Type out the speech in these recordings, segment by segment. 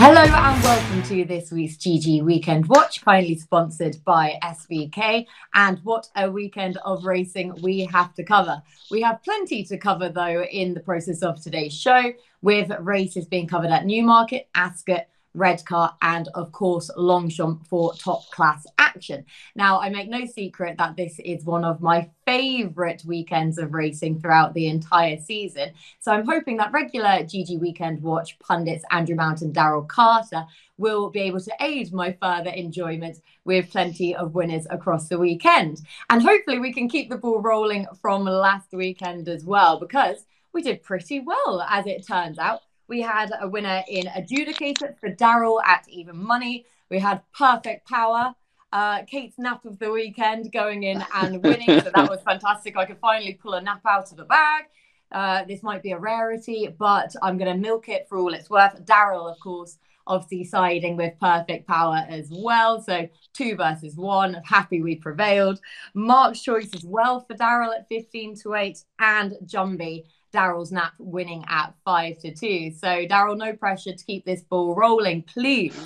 Hello and welcome to this week's GG Weekend Watch, kindly sponsored by SVK. And what a weekend of racing we have to cover. We have plenty to cover, though, in the process of today's show, with races being covered at Newmarket, Ascot, Redcar, and of course, Longchamp for top class action. Now, I make no secret that this is one of my favorite weekends of racing throughout the entire season. So I'm hoping that regular GG Weekend Watch pundits Andrew Mount and Daryl Carter will be able to aid my further enjoyment with plenty of winners across the weekend. And hopefully, we can keep the ball rolling from last weekend as well, because we did pretty well, as it turns out. We had a winner in Adjudicator for Daryl at even money. We had Perfect Power, uh, Kate's nap of the weekend going in and winning. so that was fantastic. I could finally pull a nap out of the bag. Uh, this might be a rarity, but I'm going to milk it for all it's worth. Daryl, of course, obviously siding with perfect power as well. So two versus one. Happy we prevailed. Mark's choice as well for Daryl at 15 to 8 and Jumby Daryl's nap winning at five to two. So, Daryl, no pressure to keep this ball rolling, please.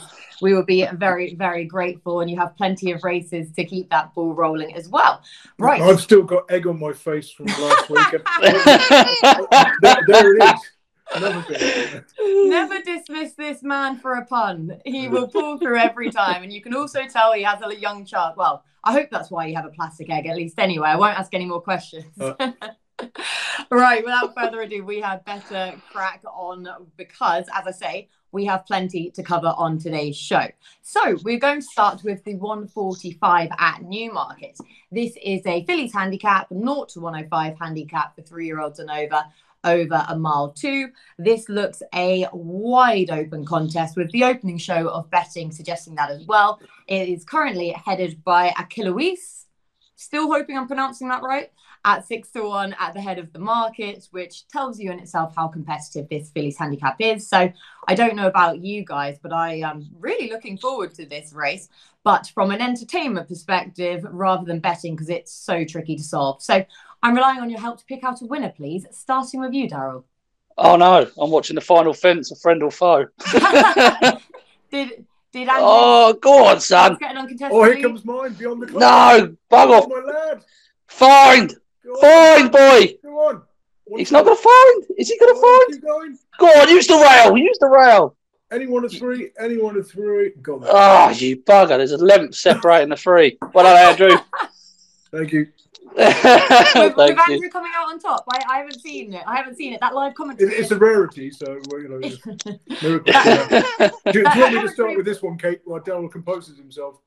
We will be very, very grateful, and you have plenty of races to keep that ball rolling as well. Right. I've still got egg on my face from last week. there, there it is. Never dismiss this man for a pun. He will pull through every time. And you can also tell he has a young child. Well, I hope that's why you have a plastic egg, at least anyway. I won't ask any more questions. Uh, right, without further ado, we have better crack on because, as I say, we have plenty to cover on today's show. So we're going to start with the 145 at Newmarket. This is a fillies handicap, 0 to 105 handicap for three-year-olds and over, over a mile two. This looks a wide open contest with the opening show of betting suggesting that as well. It is currently headed by Achilles. Still hoping I'm pronouncing that right at six to one at the head of the market, which tells you in itself how competitive this fillies handicap is. So I don't know about you guys, but I am really looking forward to this race. But from an entertainment perspective, rather than betting, because it's so tricky to solve. So I'm relying on your help to pick out a winner, please. Starting with you, Daryl. Oh no, I'm watching the final fence, a friend or foe. did did Andy Oh, go on, son. Oh, here comes mine beyond the club. No, bug off. My lad. Find. Fine, boy. Go on. He's not going to find. Is he going to find? Keep going. Go on, use the rail. Use the rail. Anyone of three. Anyone of three. Go on. Ah, oh, you bugger. There's a length separating the three. Well done, Andrew. Thank you. with, with Andrew you. coming out on top, I, I, haven't seen it. I haven't seen it. That live commentary. It, it's a rarity, so you know. miracle. do, do, you want me to start with this one, Kate, while Daryl composes himself?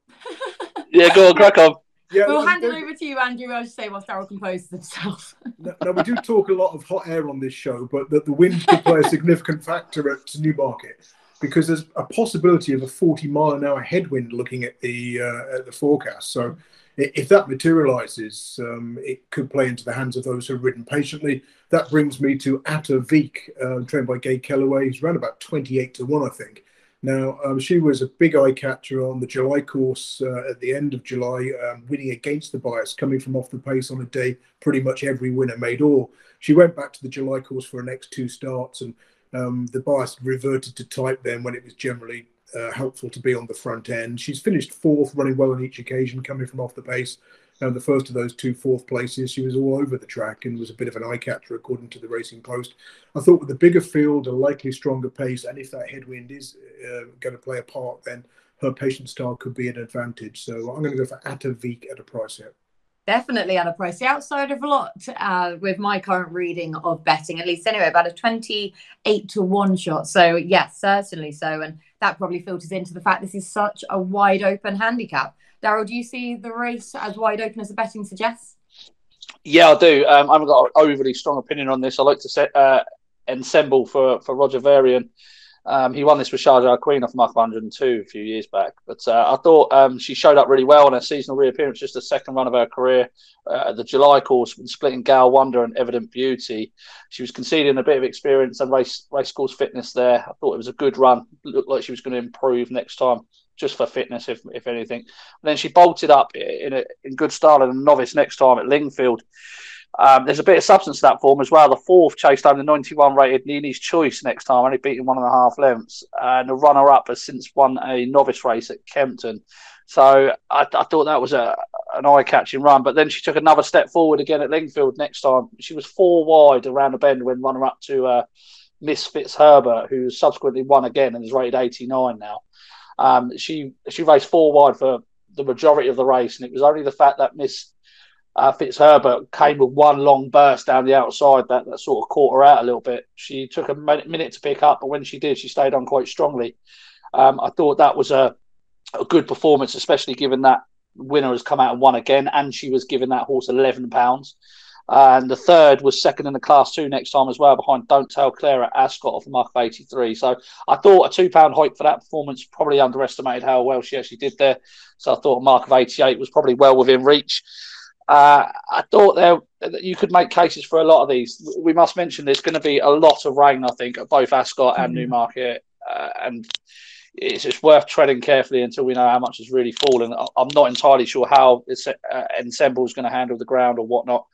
Yeah, go on, crack on. Yeah, we'll hand it over to you, Andrew. I'll just say whilst Daryl composes himself. now, we do talk a lot of hot air on this show, but that the wind could play a significant factor at Newmarket because there's a possibility of a 40 mile an hour headwind looking at the uh, at the forecast. So if that materialises, um, it could play into the hands of those who've ridden patiently. That brings me to Atta Veek, uh, trained by Gay Kelleway. He's around about 28 to 1, I think. Now, um, she was a big eye catcher on the July course uh, at the end of July, um, winning against the bias, coming from off the pace on a day pretty much every winner made all. She went back to the July course for her next two starts, and um, the bias reverted to type then when it was generally uh, helpful to be on the front end. She's finished fourth, running well on each occasion, coming from off the pace. And the first of those two fourth places, she was all over the track and was a bit of an eye catcher, according to the Racing Post. I thought with the bigger field, a likely stronger pace, and if that headwind is uh, going to play a part, then her patient style could be an advantage. So I'm going to go for Atta Veek at a price here. Definitely at a price. The outside of a lot uh, with my current reading of betting, at least anyway, about a 28 to 1 shot. So, yes, certainly so. And that probably filters into the fact this is such a wide open handicap. Daryl, do you see the race as wide open as the betting suggests? Yeah, I do. Um, I haven't got an overly strong opinion on this. I like to set uh, ensemble for for Roger Varian. Um, he won this with Sharjah Queen off Mark 102 a few years back. But uh, I thought um, she showed up really well on her seasonal reappearance, just the second run of her career. Uh, the July course, splitting Gal Wonder and Evident Beauty. She was conceding a bit of experience and race race course fitness there. I thought it was a good run. looked like she was going to improve next time just for fitness, if if anything. And then she bolted up in a, in good style in a novice next time at Lingfield. Um, there's a bit of substance to that form as well. The fourth chased home the 91 rated Nini's Choice next time, only beating one and a half lengths. And the runner up has since won a novice race at Kempton. So I, I thought that was a an eye catching run. But then she took another step forward again at Lingfield next time. She was four wide around the bend when runner up to uh, Miss Fitzherbert, who subsequently won again and is rated 89 now. Um, she she raced four wide for the majority of the race, and it was only the fact that Miss uh, Fitzherbert came with one long burst down the outside that, that sort of caught her out a little bit. She took a minute to pick up, but when she did, she stayed on quite strongly. Um, I thought that was a, a good performance, especially given that winner has come out and won again, and she was given that horse eleven pounds. And the third was second in the class two next time as well, behind Don't Tell Claire at Ascot off the mark of 83. So I thought a two pound hike for that performance probably underestimated how well she actually did there. So I thought a mark of 88 was probably well within reach. Uh, I thought there you could make cases for a lot of these. We must mention there's going to be a lot of rain, I think, at both Ascot and mm-hmm. Newmarket, uh, and it's just worth treading carefully until we know how much has really fallen. I'm not entirely sure how uh, Ensemble is going to handle the ground or whatnot.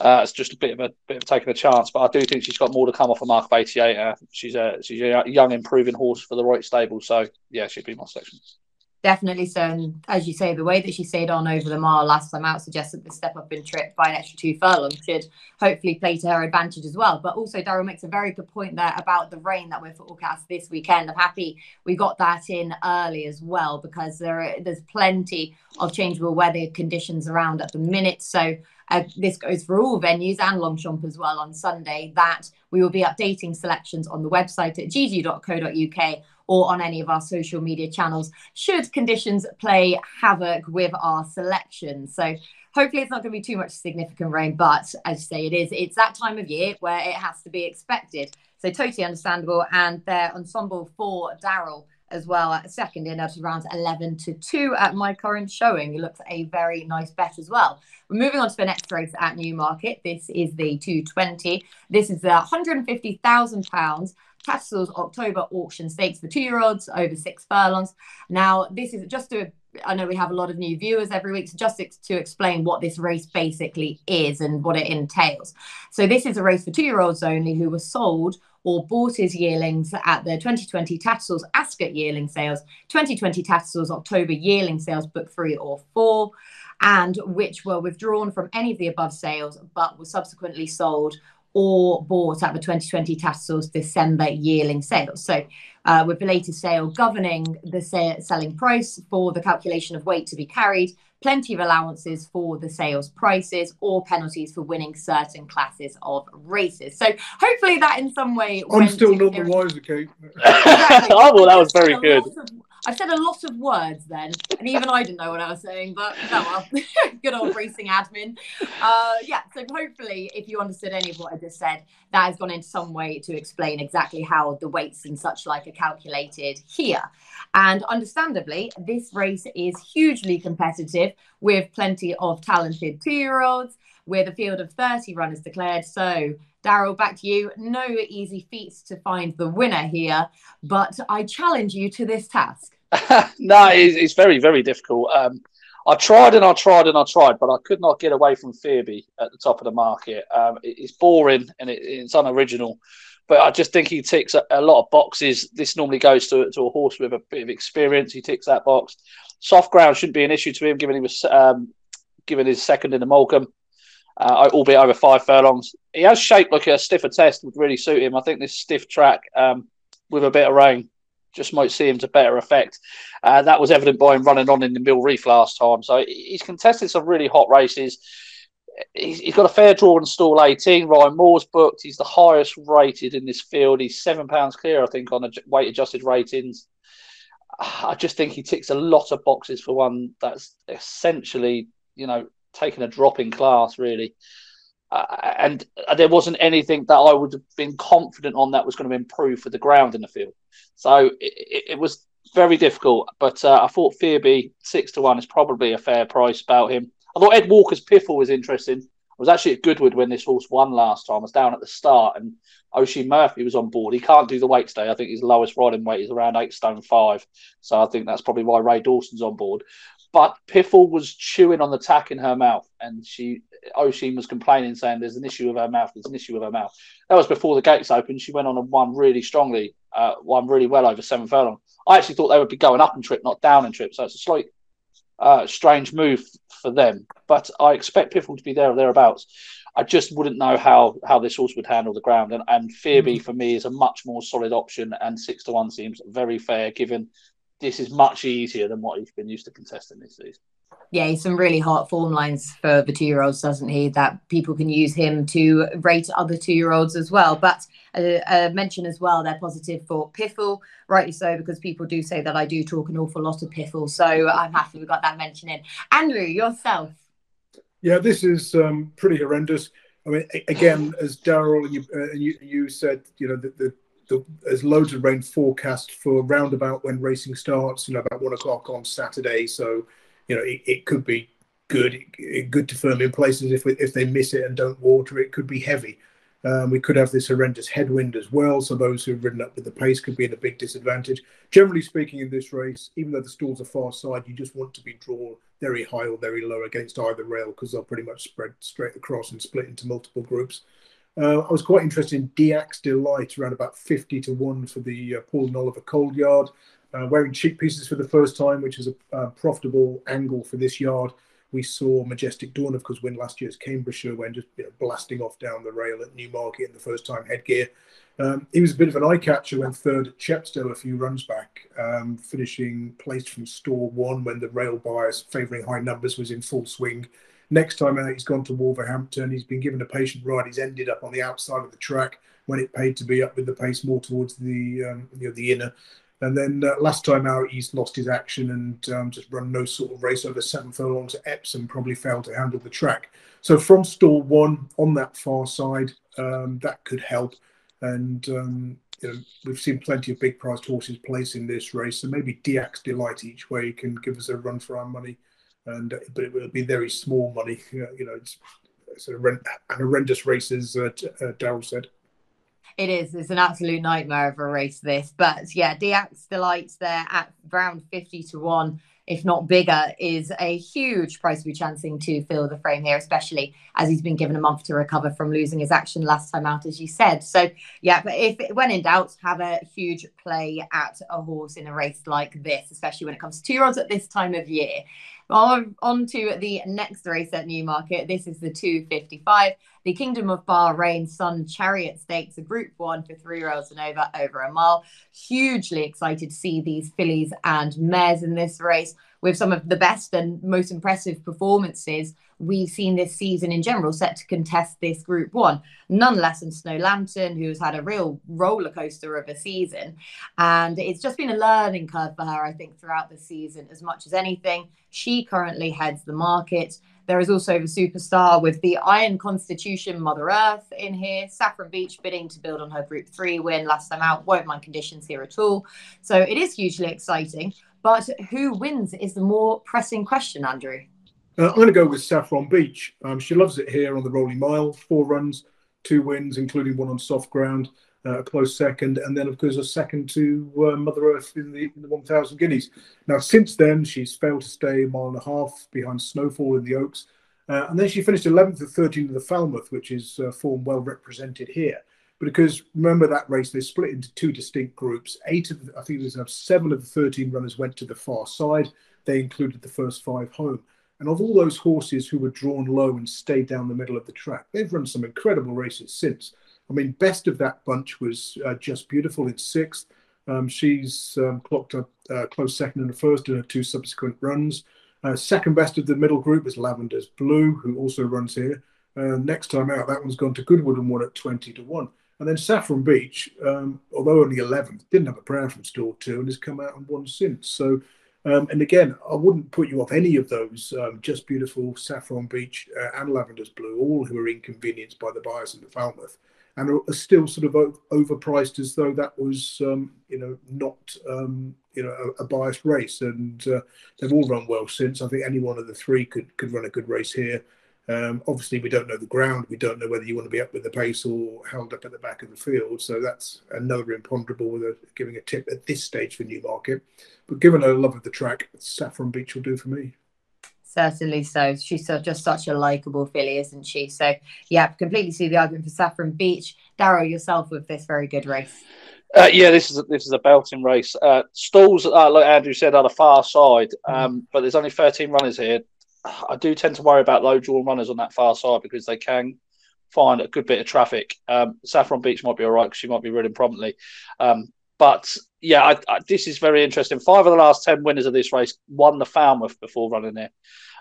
Uh, it's just a bit of a bit of taking a chance, but I do think she's got more to come off a mark of 88. Uh, she's a she's a young, improving horse for the right stable. So yeah, she'd be my selection. Definitely so. And as you say, the way that she stayed on over the mile last time out suggests that the step up in trip by an extra two furlongs should hopefully play to her advantage as well. But also, Daryl makes a very good point there about the rain that we're forecast this weekend. I'm happy we got that in early as well because there are, there's plenty of changeable weather conditions around at the minute. So uh, this goes for all venues and Longchamp as well on Sunday, that we will be updating selections on the website at gg.co.uk or on any of our social media channels should conditions play havoc with our selections. So hopefully it's not going to be too much significant rain, but as you say, it is. It's that time of year where it has to be expected. So totally understandable. And their ensemble for Daryl as well second in at around 11 to 2 at my current showing. It looks a very nice bet as well. We're moving on to the next race at Newmarket. This is the 220. This is the £150,000 Tattersalls October auction stakes for two year olds over six furlongs. Now, this is just to I know we have a lot of new viewers every week, so just to explain what this race basically is and what it entails. So, this is a race for two year olds only who were sold or bought his yearlings at the 2020 Tattersalls Ascot yearling sales, 2020 Tattersalls October yearling sales, book three or four, and which were withdrawn from any of the above sales but were subsequently sold or bought at the 2020 Tattersalls December yearling sales. So, uh, with the latest sale governing the sa- selling price for the calculation of weight to be carried, plenty of allowances for the sales prices or penalties for winning certain classes of races. So hopefully that in some way. I'm still not the wiser, Kate. exactly. oh, well, that was very good. I said a lot of words then, and even I didn't know what I was saying, but oh well, good old racing admin. Uh, yeah, so hopefully, if you understood any of what I just said, that has gone in some way to explain exactly how the weights and such like are calculated here. And understandably, this race is hugely competitive with plenty of talented two year olds, with a field of 30 runners declared. So Daryl, back to you. No easy feats to find the winner here, but I challenge you to this task. no, it's, it's, very, very difficult. Um, I tried and I tried and I tried, but I could not get away from Fearby at the top of the market. Um, it, it's boring and it, it's unoriginal, but I just think he ticks a, a, lot of boxes. This normally goes to, to a horse with a bit of experience. He ticks that box. Soft ground shouldn't be an issue to him, given he was um, given his second in the Molecomb uh, albeit over five furlongs. He has shaped like a stiffer test would really suit him. I think this stiff track um, with a bit of rain just might see him to better effect. Uh, that was evident by him running on in the Mill Reef last time. So he's contested some really hot races. He's, he's got a fair draw in stall 18. Ryan Moore's booked. He's the highest rated in this field. He's seven pounds clear, I think, on weight adjusted ratings. I just think he ticks a lot of boxes for one that's essentially, you know, taken a drop in class really. Uh, and there wasn't anything that I would have been confident on that was going to improve for the ground in the field. So it, it was very difficult. But uh, I thought Fearby six to one is probably a fair price about him. I thought Ed Walker's Piffle was interesting. I was actually at Goodwood when this horse won last time. I was down at the start, and Oisin Murphy was on board. He can't do the weight today. I think his lowest riding weight is around eight stone five. So I think that's probably why Ray Dawson's on board but Piffle was chewing on the tack in her mouth, and she Oisin was complaining, saying there's an issue with her mouth, there's an issue with her mouth. That was before the gates opened. She went on and won really strongly, uh, won really well over seven furlong. I actually thought they would be going up and trip, not down and trip. So it's a slight uh, strange move for them. But I expect Piffle to be there or thereabouts. I just wouldn't know how how this horse would handle the ground. And, and Fearby mm-hmm. for me is a much more solid option, and six to one seems very fair given this is much easier than what he's been used to contesting this season. Yeah, he's some really hot form lines for the two year olds, doesn't he? That people can use him to rate other two year olds as well. But uh, uh, mention as well, they're positive for Piffle, rightly so, because people do say that I do talk an awful lot of Piffle. So I'm happy we got that mention in. Andrew, yourself. Yeah, this is um, pretty horrendous. I mean, again, as Daryl and you, uh, you, you said, you know, the, the the, there's loads of rain forecast for roundabout when racing starts, you know, about one o'clock on Saturday. So, you know, it, it could be good, good to firm in places. If if they miss it and don't water, it could be heavy. Um, we could have this horrendous headwind as well, so those who've ridden up with the pace could be at a big disadvantage. Generally speaking, in this race, even though the stalls are far side, you just want to be drawn very high or very low against either rail because they'll pretty much spread straight across and split into multiple groups. Uh, I was quite interested in Diax Delight around about 50 to 1 for the uh, Paul and Oliver Cole Yard. Uh, wearing cheek pieces for the first time, which is a uh, profitable angle for this yard. We saw Majestic Dawn, of course, win last year's Cambridgeshire when just you know, blasting off down the rail at Newmarket in the first time headgear. Um, he was a bit of an eye catcher when third at Chepstow a few runs back, um, finishing placed from store one when the rail bias favouring high numbers was in full swing. Next time out, he's gone to Wolverhampton. He's been given a patient ride. He's ended up on the outside of the track when it paid to be up with the pace more towards the um, you know the inner. And then uh, last time out, he's lost his action and um, just run no sort of race over seven furlongs at Epsom, probably failed to handle the track. So from stall one on that far side, um, that could help. And um, you know, we've seen plenty of big priced horses place in this race. So maybe Diax Delight each way can give us a run for our money and but it will be very small money. You know, it's, a an horrendous races. uh, uh, Daryl said. It is. It's an absolute nightmare of a race, this. But yeah, Diax Delights there at around 50 to 1 if not bigger, is a huge price to be chancing to fill the frame here, especially as he's been given a month to recover from losing his action last time out, as you said. So, yeah, but if when in doubt, have a huge play at a horse in a race like this, especially when it comes to two year olds at this time of year. On, on to the next race at Newmarket. This is the 255. The Kingdom of Bahrain Sun Chariot Stakes, a group one for three year olds and over, over a mile. Hugely excited to see these fillies and mares in this race with some of the best and most impressive performances we've seen this season in general set to contest this group one. None less than Snow Lantern, who's had a real roller coaster of a season. And it's just been a learning curve for her, I think, throughout the season as much as anything. She currently heads the market. There is also the superstar with the Iron Constitution Mother Earth in here. Saffron Beach bidding to build on her Group 3 win last time out. Won't mind conditions here at all. So it is hugely exciting. But who wins is the more pressing question, Andrew. Uh, I'm going to go with Saffron Beach. Um, she loves it here on the rolling mile. Four runs, two wins, including one on soft ground, uh, a close second, and then, of course, a second to uh, Mother Earth in the, in the 1,000 guineas. Now, since then, she's failed to stay a mile and a half behind Snowfall in the Oaks. Uh, and then she finished 11th of 13 in the Falmouth, which is uh, form well represented here. Because remember that race, they split into two distinct groups. Eight of, the, I think there's seven of the 13 runners went to the far side. They included the first five home. And of all those horses who were drawn low and stayed down the middle of the track, they've run some incredible races since. I mean, best of that bunch was uh, just beautiful in sixth. Um, she's um, clocked a uh, close second in the first in her two subsequent runs. Uh, second best of the middle group is Lavender's Blue, who also runs here. Uh, next time out, that one's gone to Goodwood and won at 20 to 1. And then Saffron Beach, um, although only 11th, didn't have a from stall two and has come out and won since. So um, and again, I wouldn't put you off any of those. Um, just beautiful Saffron Beach uh, and Lavender's Blue, all who are inconvenienced by the bias in the Falmouth, and are, still sort of overpriced as though that was, um, you know, not, um, you know, a, a, biased race. And uh, they've all run well since. I think any one of the three could could run a good race here. Um, obviously, we don't know the ground. We don't know whether you want to be up with the pace or held up at the back of the field. So that's another imponderable with a, giving a tip at this stage for Newmarket. But given her love of the track, Saffron Beach will do for me. Certainly so. She's so, just such a likable filly, isn't she? So, yeah, completely see the argument for Saffron Beach. Daryl, yourself with this very good race. Uh, yeah, this is a, this is a belting race. Uh, stalls, uh, like Andrew said, on the far side, um, mm. but there's only 13 runners here. I do tend to worry about low drawn runners on that far side because they can find a good bit of traffic. Um, Saffron Beach might be all right because she might be running promptly. Um, but yeah, I, I, this is very interesting. Five of the last 10 winners of this race won the Falmouth before running here.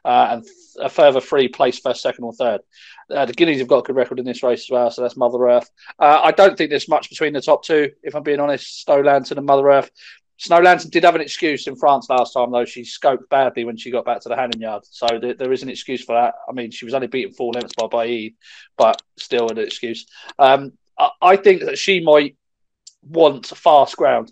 Uh, and a further three placed first, second, or third. Uh, the Guineas have got a good record in this race as well, so that's Mother Earth. Uh, I don't think there's much between the top two, if I'm being honest. Snow Lantern and Mother Earth. Snow Lantern did have an excuse in France last time, though. She scoped badly when she got back to the Hannon yard. So there, there is an excuse for that. I mean, she was only beaten four lengths by Baaeed, but still an excuse. Um, I, I, think that she might want fast ground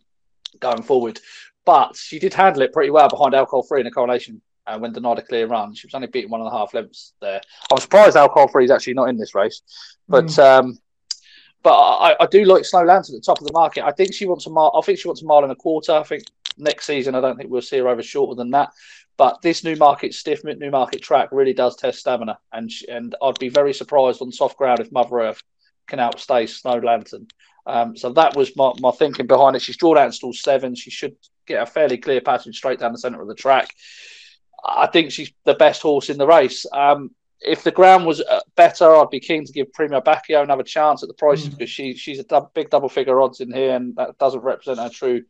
going forward, but she did handle it pretty well behind Alcohol Free in the coronation uh, when denied a clear run. She was only beaten one and a half lengths there. I'm surprised Alcohol Free is actually not in this race, but. Mm. Um, but I, I, do like Snow Lantern at the top of the market. I think she wants a mile. I think she wants a mile and a quarter. I think next season, I don't think we'll see her over shorter than that. But this Newmarket stiff new market track really does test stamina, and and I'd be very surprised on soft ground if Mother Earth can outstay Snow Lantern. Um, so that was my, my thinking behind it. She's drawn out in stall seven. She should get a fairly clear passage straight down the centre of the track. I think she's the best horse in the race. Um, if the ground was uh, better, I'd be keen to give Premio Bacchio another chance at the prices mm. because she she's a big double figure odds in here, and that doesn't represent a true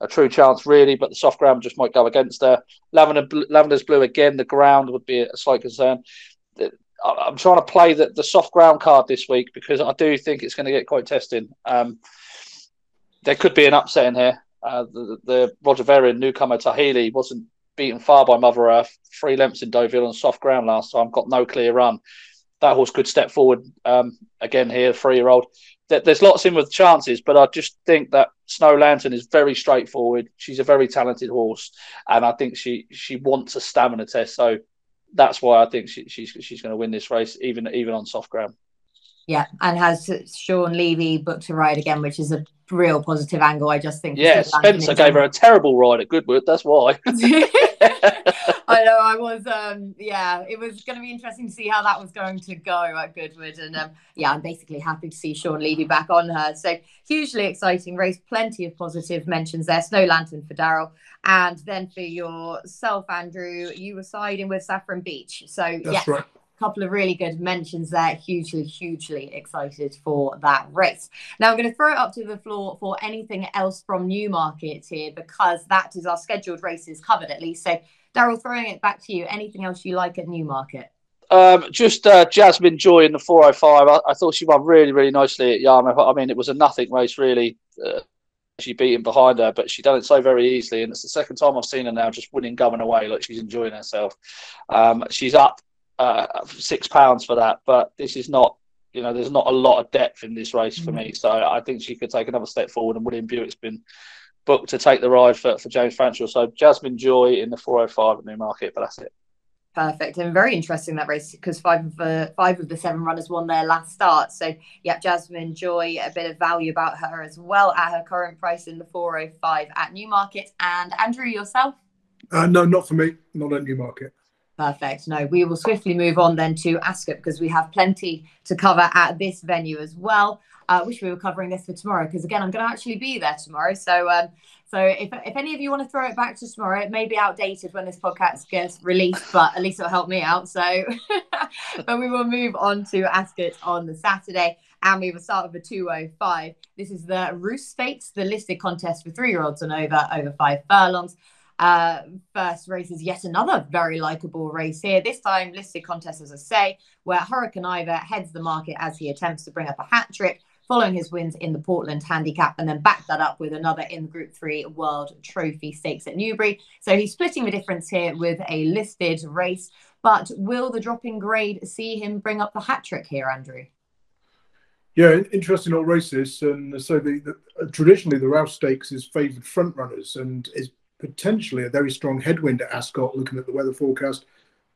a true chance really. But the soft ground just might go against her. Lavender Lavender's blue again. The ground would be a slight concern. I'm trying to play the, the soft ground card this week because I do think it's going to get quite testing. Um, there could be an upset in here. Uh, the, the Roger Varian newcomer Tahili wasn't beaten far by Mother Earth, three lengths in Deauville on soft ground last time, got no clear run. That horse could step forward um, again here, three year old. There's lots in with chances, but I just think that Snow Lantern is very straightforward. She's a very talented horse, and I think she she wants a stamina test. So that's why I think she, she's she's going to win this race, even even on soft ground. Yeah, and has Sean Levey booked to ride again, which is a real positive angle. I just think. Yeah, Spencer gave her a terrible ride at Goodwood. That's why. I know. I was. Um, yeah, it was going to be interesting to see how that was going to go at Goodwood, and um, yeah, I'm basically happy to see Sean Levey back on her. So hugely exciting race. Plenty of positive mentions there. Snow Lantern for Daryl, and then for yourself, Andrew, you were siding with Saffron Beach. So That's yes. Right couple of really good mentions there. Hugely, hugely excited for that race. Now I'm going to throw it up to the floor for anything else from Newmarket here because that is our scheduled races covered at least. So Daryl, throwing it back to you. Anything else you like at Newmarket? Um, just uh, Jasmine Joy in the 405. I, I, thought she won really, really nicely at Yarmouth. I mean, it was a nothing race, really. Uh, she him behind her, but she done it so very easily. And it's the second time I've seen her now just winning going away, like she's enjoying herself. Um, she's up uh, six pounds for that. But this is not, you know, there's not a lot of depth in this race for me. So I think she could take another step forward. And William Buick's been booked to take the ride for, for James Fanshawe. So Jasmine Joy in the 405 at Newmarket, but that's it. Perfect and very interesting that race because five of the five of the seven runners won their last start. So yeah, Jasmine Joy, a bit of value about her as well at her current price in the 405 at Newmarket. And Andrew, yourself? Uh, no, not for me. Not at Newmarket. Perfect. No, we will swiftly move on then to Ascot because we have plenty to cover at this venue as well. I uh, wish we were covering this for tomorrow because again, I'm going to actually be there tomorrow. So, um, so if, if any of you want to throw it back to tomorrow, it may be outdated when this podcast gets released, but at least it'll help me out. So, but we will move on to Ascot on the Saturday, and we will start with the 205. This is the Rous Stakes, the listed contest for three-year-olds and over over five furlongs. Uh, first race is yet another very likable race here. This time, listed contest, as I say, where Hurricane Ivor heads the market as he attempts to bring up a hat trick following his wins in the Portland Handicap and then back that up with another in the Group 3 World Trophy Stakes at Newbury. So he's splitting the difference here with a listed race. But will the dropping grade see him bring up the hat trick here, Andrew? Yeah, interesting old races. And so the, the traditionally the Rous Stakes is favoured front runners and is potentially a very strong headwind at Ascot, looking at the weather forecast,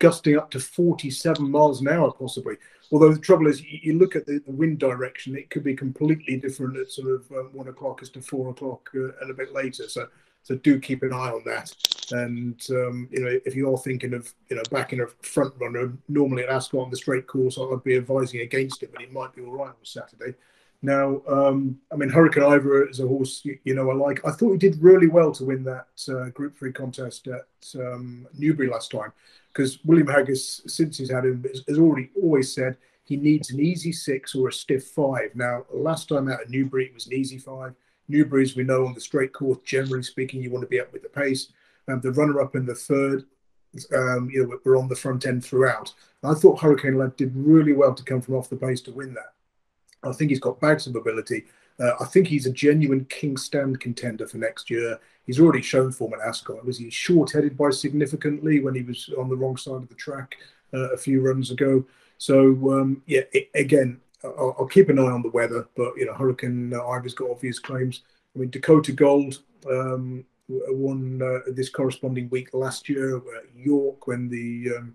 gusting up to 47 miles an hour, possibly. Although the trouble is, you, look at the, the, wind direction, it could be completely different at sort of um, one o'clock as to four o'clock uh, and a bit later. So So do keep an eye on that. And um, you know, if you're thinking of you know backing a front runner, normally at Ascot on the straight course, I'd be advising against it, but it might be all right on Saturday. Now, um, I mean, Hurricane Ivor is a horse you, you, know I like. I thought he did really well to win that uh, Group Three contest at um, Newbury last time, because William Haggas, since he's had him, has already always said he needs an easy six or a stiff five. Now, last time out at Newbury, it was an easy five. Newbury, as we know, on the straight course, generally speaking, you want to be up with the pace. Um, the runner-up in the third, um, you know, we're on the front end throughout. I thought Hurricane Lad did really well to come from off the pace to win that. I think he's got bags of ability. Uh, I think he's a genuine King's Stand contender for next year. He's already shown form at Ascot. Was he short-headed by significantly when he was on the wrong side of the track uh, a few runs ago? So um, yeah, it, again, I'll, I'll, keep an eye on the weather. But you know, Hurricane uh, Ivor's got obvious claims. I mean, Dakota Gold um, won uh, this corresponding week last year at York when the um,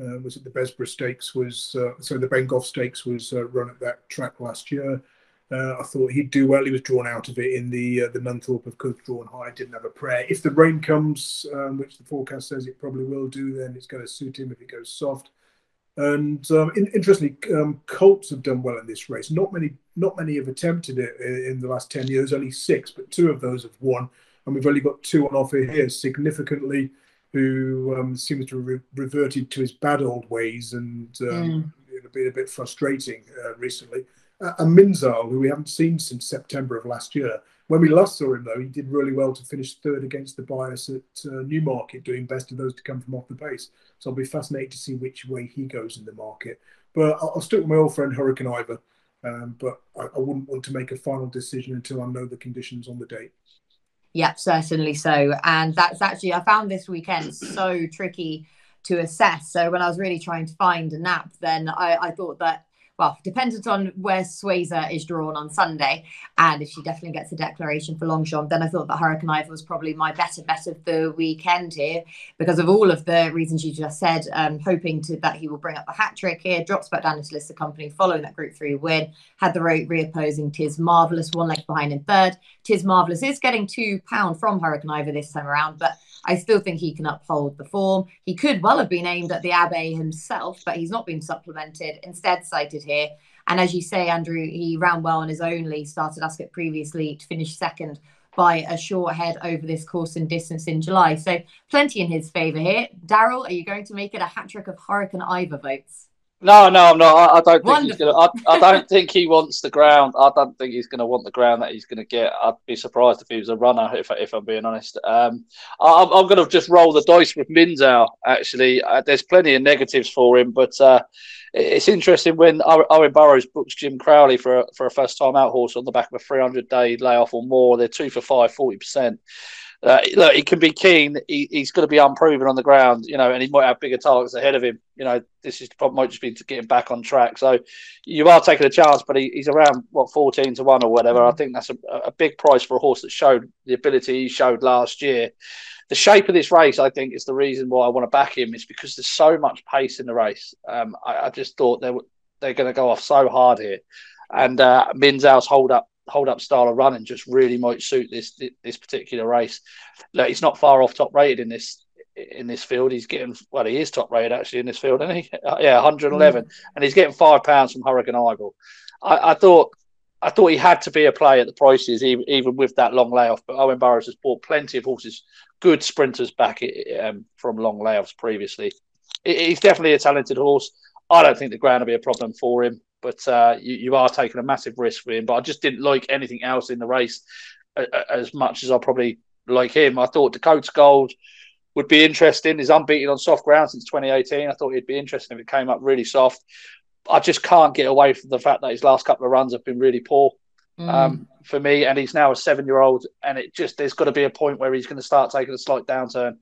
uh, was it the Bessborough Stakes was uh, so the Bengough Stakes was uh, run at that track last year. Uh, I thought he'd do well. He was drawn out of it in the uh, the Nunthorpe of course drawn high. Didn't have a prayer. If the rain comes, um, which the forecast says it probably will do, then it's going to suit him. If it goes soft, and um, in, interestingly, um, Colts have done well in this race. Not many, not many have attempted it in, in the last ten years. Only six, but two of those have won, and we've only got two on offer here. Significantly, who um, seems to have re- reverted to his bad old ways and um, mm. been a bit frustrating uh, recently. Uh, and Minzaal, who we haven't seen since September of last year. When we last saw him, though, he did really well to finish third against the bias at uh, Newmarket, doing best of those to come from off the pace. So I'll be fascinated to see which way he goes in the market. But I'll, I'll stick with my old friend Hurricane Ivor. Um, but I, I wouldn't want to make a final decision until I know the conditions on the date. Yep, certainly so. And that's actually, I found this weekend so tricky to assess. So when I was really trying to find a nap, then I, I thought that well, dependent on where Swayzer is drawn on Sunday, and if she definitely gets a declaration for Longchamp, then I thought that Hurricane Ivor was probably my better bet of the weekend here because of all of the reasons you just said. Um, hoping to that he will bring up the hat trick here, drops back down into list of Company following that Group Three win. Had the road reopposing Tis Marvellous, one leg behind in third. Tis Marvellous is getting two pound from Hurricane Ivor this time around, but I still think he can uphold the form. He could well have been aimed at the Abbaye himself, but he's not been supplemented. Instead, cited here. And as you say, Andrew, he ran well on his own only, started Ascot previously to finish second by a short head over this course and distance in July. So plenty in his favour here. Daryl, are you going to make it a hat trick of Hurricane Ivor votes? No, no, I'm not. I, I don't think Wonderful. he's gonna. I, I don't think he wants the ground. I don't think he's gonna want the ground that he's gonna get. I'd be surprised if he was a runner. If if I'm being honest, um, I, am gonna just roll the dice with Minzaal. Actually, uh, there's plenty of negatives for him, but uh, it's interesting when Owen Burrows books Jim Crowley for a, for a first time out horse on the back of a 300 day layoff or more. They're two for five, 40 percent. Uh, look, he can be keen. He, he's going to be unproven on the ground, you know, and he might have bigger targets ahead of him. You know, this is probably might just be to get him back on track. So you are taking a chance, but he, he's around what fourteen to one or whatever. I think that's a, a big price for a horse that showed the ability he showed last year. The shape of this race, I think, is the reason why I want to back him. Is because there's so much pace in the race. Um, I, I, just thought they were they're going to go off so hard here, and uh, Minzaal's hold up hold up style of running just really might suit this this particular race. Look, he's not far off top rated in this in this field. He's getting well, he is top rated actually in this field, isn't he? yeah, 111, mm. and he's getting five pounds from Hurricane Ivor. I, I, thought. I thought he had to be a play at the prices, even, even with that long layoff. But Owen Burrows has bought plenty of horses, good sprinters back um, from long layoffs previously. He's definitely a talented horse. I don't think the ground will be a problem for him but uh, you, you, are taking a massive risk with him. But I just didn't like anything else in the race as much as I probably like him. I thought Dakota Gold would be interesting. He's unbeaten on soft ground since 2018. I thought he'd be interesting if it came up really soft. I just can't get away from the fact that his last couple of runs have been really poor mm. um, for me. And he's now a seven-year-old, and it just there's got to be a point where he's going to start taking a slight downturn.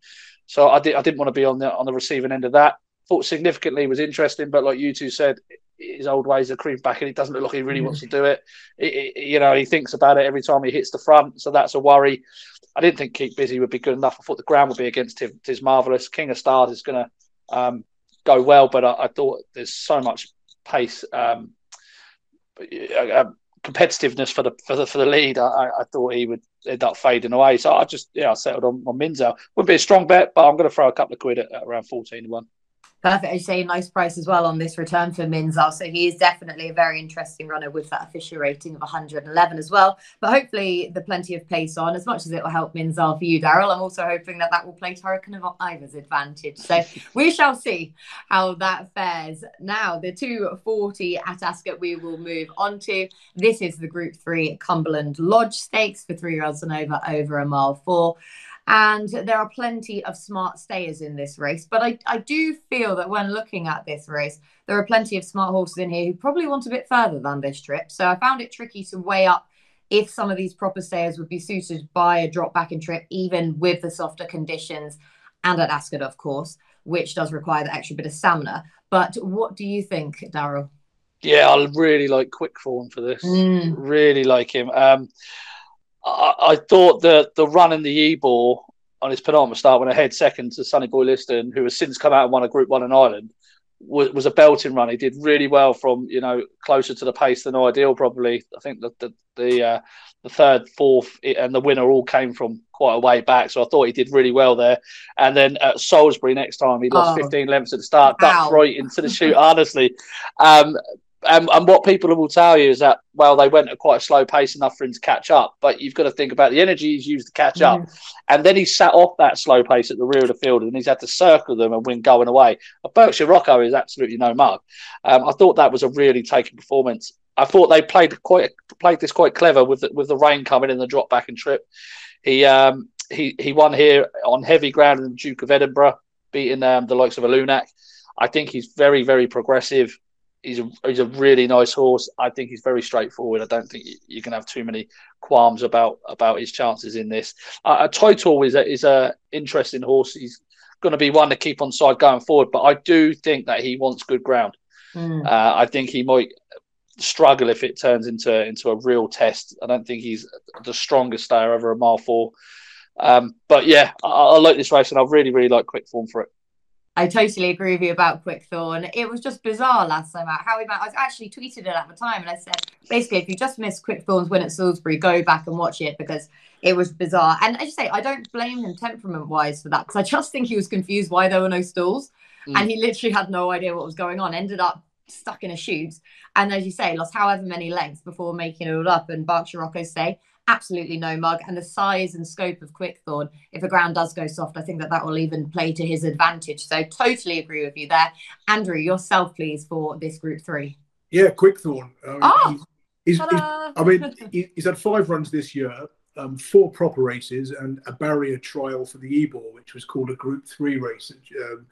So I, did, I didn't want to be on the on the receiving end of that. Thought significantly was interesting, but like you two said, his old ways of creep back, and it doesn't look like he really mm. wants to do it. It, it. You know, he thinks about it every time he hits the front, so that's a worry. I didn't think Keep Busy would be good enough. I thought the ground would be against him. It is marvelous. King of Stars is going to um, go well, but I, I, thought there's so much pace. Um, uh, competitiveness for the for the for the lead, I, I thought he would end up fading away. So I just yeah, I settled on, on Minzaal. Would be a strong bet, but I'm going to throw a couple of quid at, at around fourteen to one. Perfect. As you say, nice price as well on this return for Minzaal. So he is definitely a very interesting runner with that official rating of 111 as well. But hopefully, the plenty of pace on, as much as it will help Minzaal for you, Daryl, I'm also hoping that that will play Hurricane of Ivor's advantage. So we shall see how that fares. Now, the 240 at Ascot, we will move on to. This is the Group 3 Cumberland Lodge Stakes for three rods and over, over a mile four. And there are plenty of smart stayers in this race. But I, I do feel that when looking at this race, there are plenty of smart horses in here who probably want a bit further than this trip. So I found it tricky to weigh up if some of these proper stayers would be suited by a drop back in trip, even with the softer conditions and at Ascot, of course, which does require that extra bit of stamina. But what do you think, Daryl? Yeah, I really like Quickthorn for this. Mm. Really like him. Um, I, I thought that the run in the Ebor on his penultimate start when ahead second to Sonny Boy Liston, who has since come out and won a Group One in Ireland, was, was a belting run. He did really well from you know closer to the pace than ideal. Probably, I think the the the, uh, the third, fourth, and the winner all came from quite a way back. So I thought he did really well there. And then at Salisbury next time, he lost oh. 15 lengths at the start, ducked right into the shoot. honestly, um, and, and what people will tell you is that well they went at quite a slow pace enough for him to catch up. But you've got to think about the energy he's used to catch up. And then he sat off that slow pace at the rear of the field and he's had to circle them and win going away. But Berkshire Rocco is absolutely no mug. Um, I thought that was a really taking performance. I thought they played quite played this quite clever with the, with the rain coming in the drop back and trip. He um, he he won here on heavy ground in the Duke of Edinburgh beating um, the likes of a Lunac I think he's very very progressive he's a, he's a really nice horse. I think he's very straightforward. I don't think you can have too many qualms about about his chances in this. Uh, a title is a is a interesting horse. He's going to be one to keep on side going forward, but I do think that he wants good ground. Mm. Uh, I think he might struggle if it turns into into a real test. I don't think he's the strongest stayer over a mile four. Um, but yeah, I, I, like this race, and I really really like Quickthorn for it. I totally agree with you about Quickthorn. It was just bizarre last time out. How we met, I actually tweeted it at the time and I said, basically, if you just missed Quickthorn's win at Salisbury, go back and watch it because it was bizarre. And I just say, I don't blame him temperament wise for that because I just think he was confused why there were no stalls. Mm. And he literally had no idea what was going on, ended up stuck in a chute. And as you say, lost however many lengths before making it all up. And Berkshire Rocco say, absolutely no mug. And the size and scope of Quickthorn, if the ground does go soft, I think that that will even play to his advantage. So totally agree with you there. Andrew, yourself, please, for this group three. Yeah, Quickthorn. Um, oh, he's, he's, he's, I mean, he's had five runs this year. Um, four proper races and a barrier trial for the Ebor, which was called a Group Three race at um,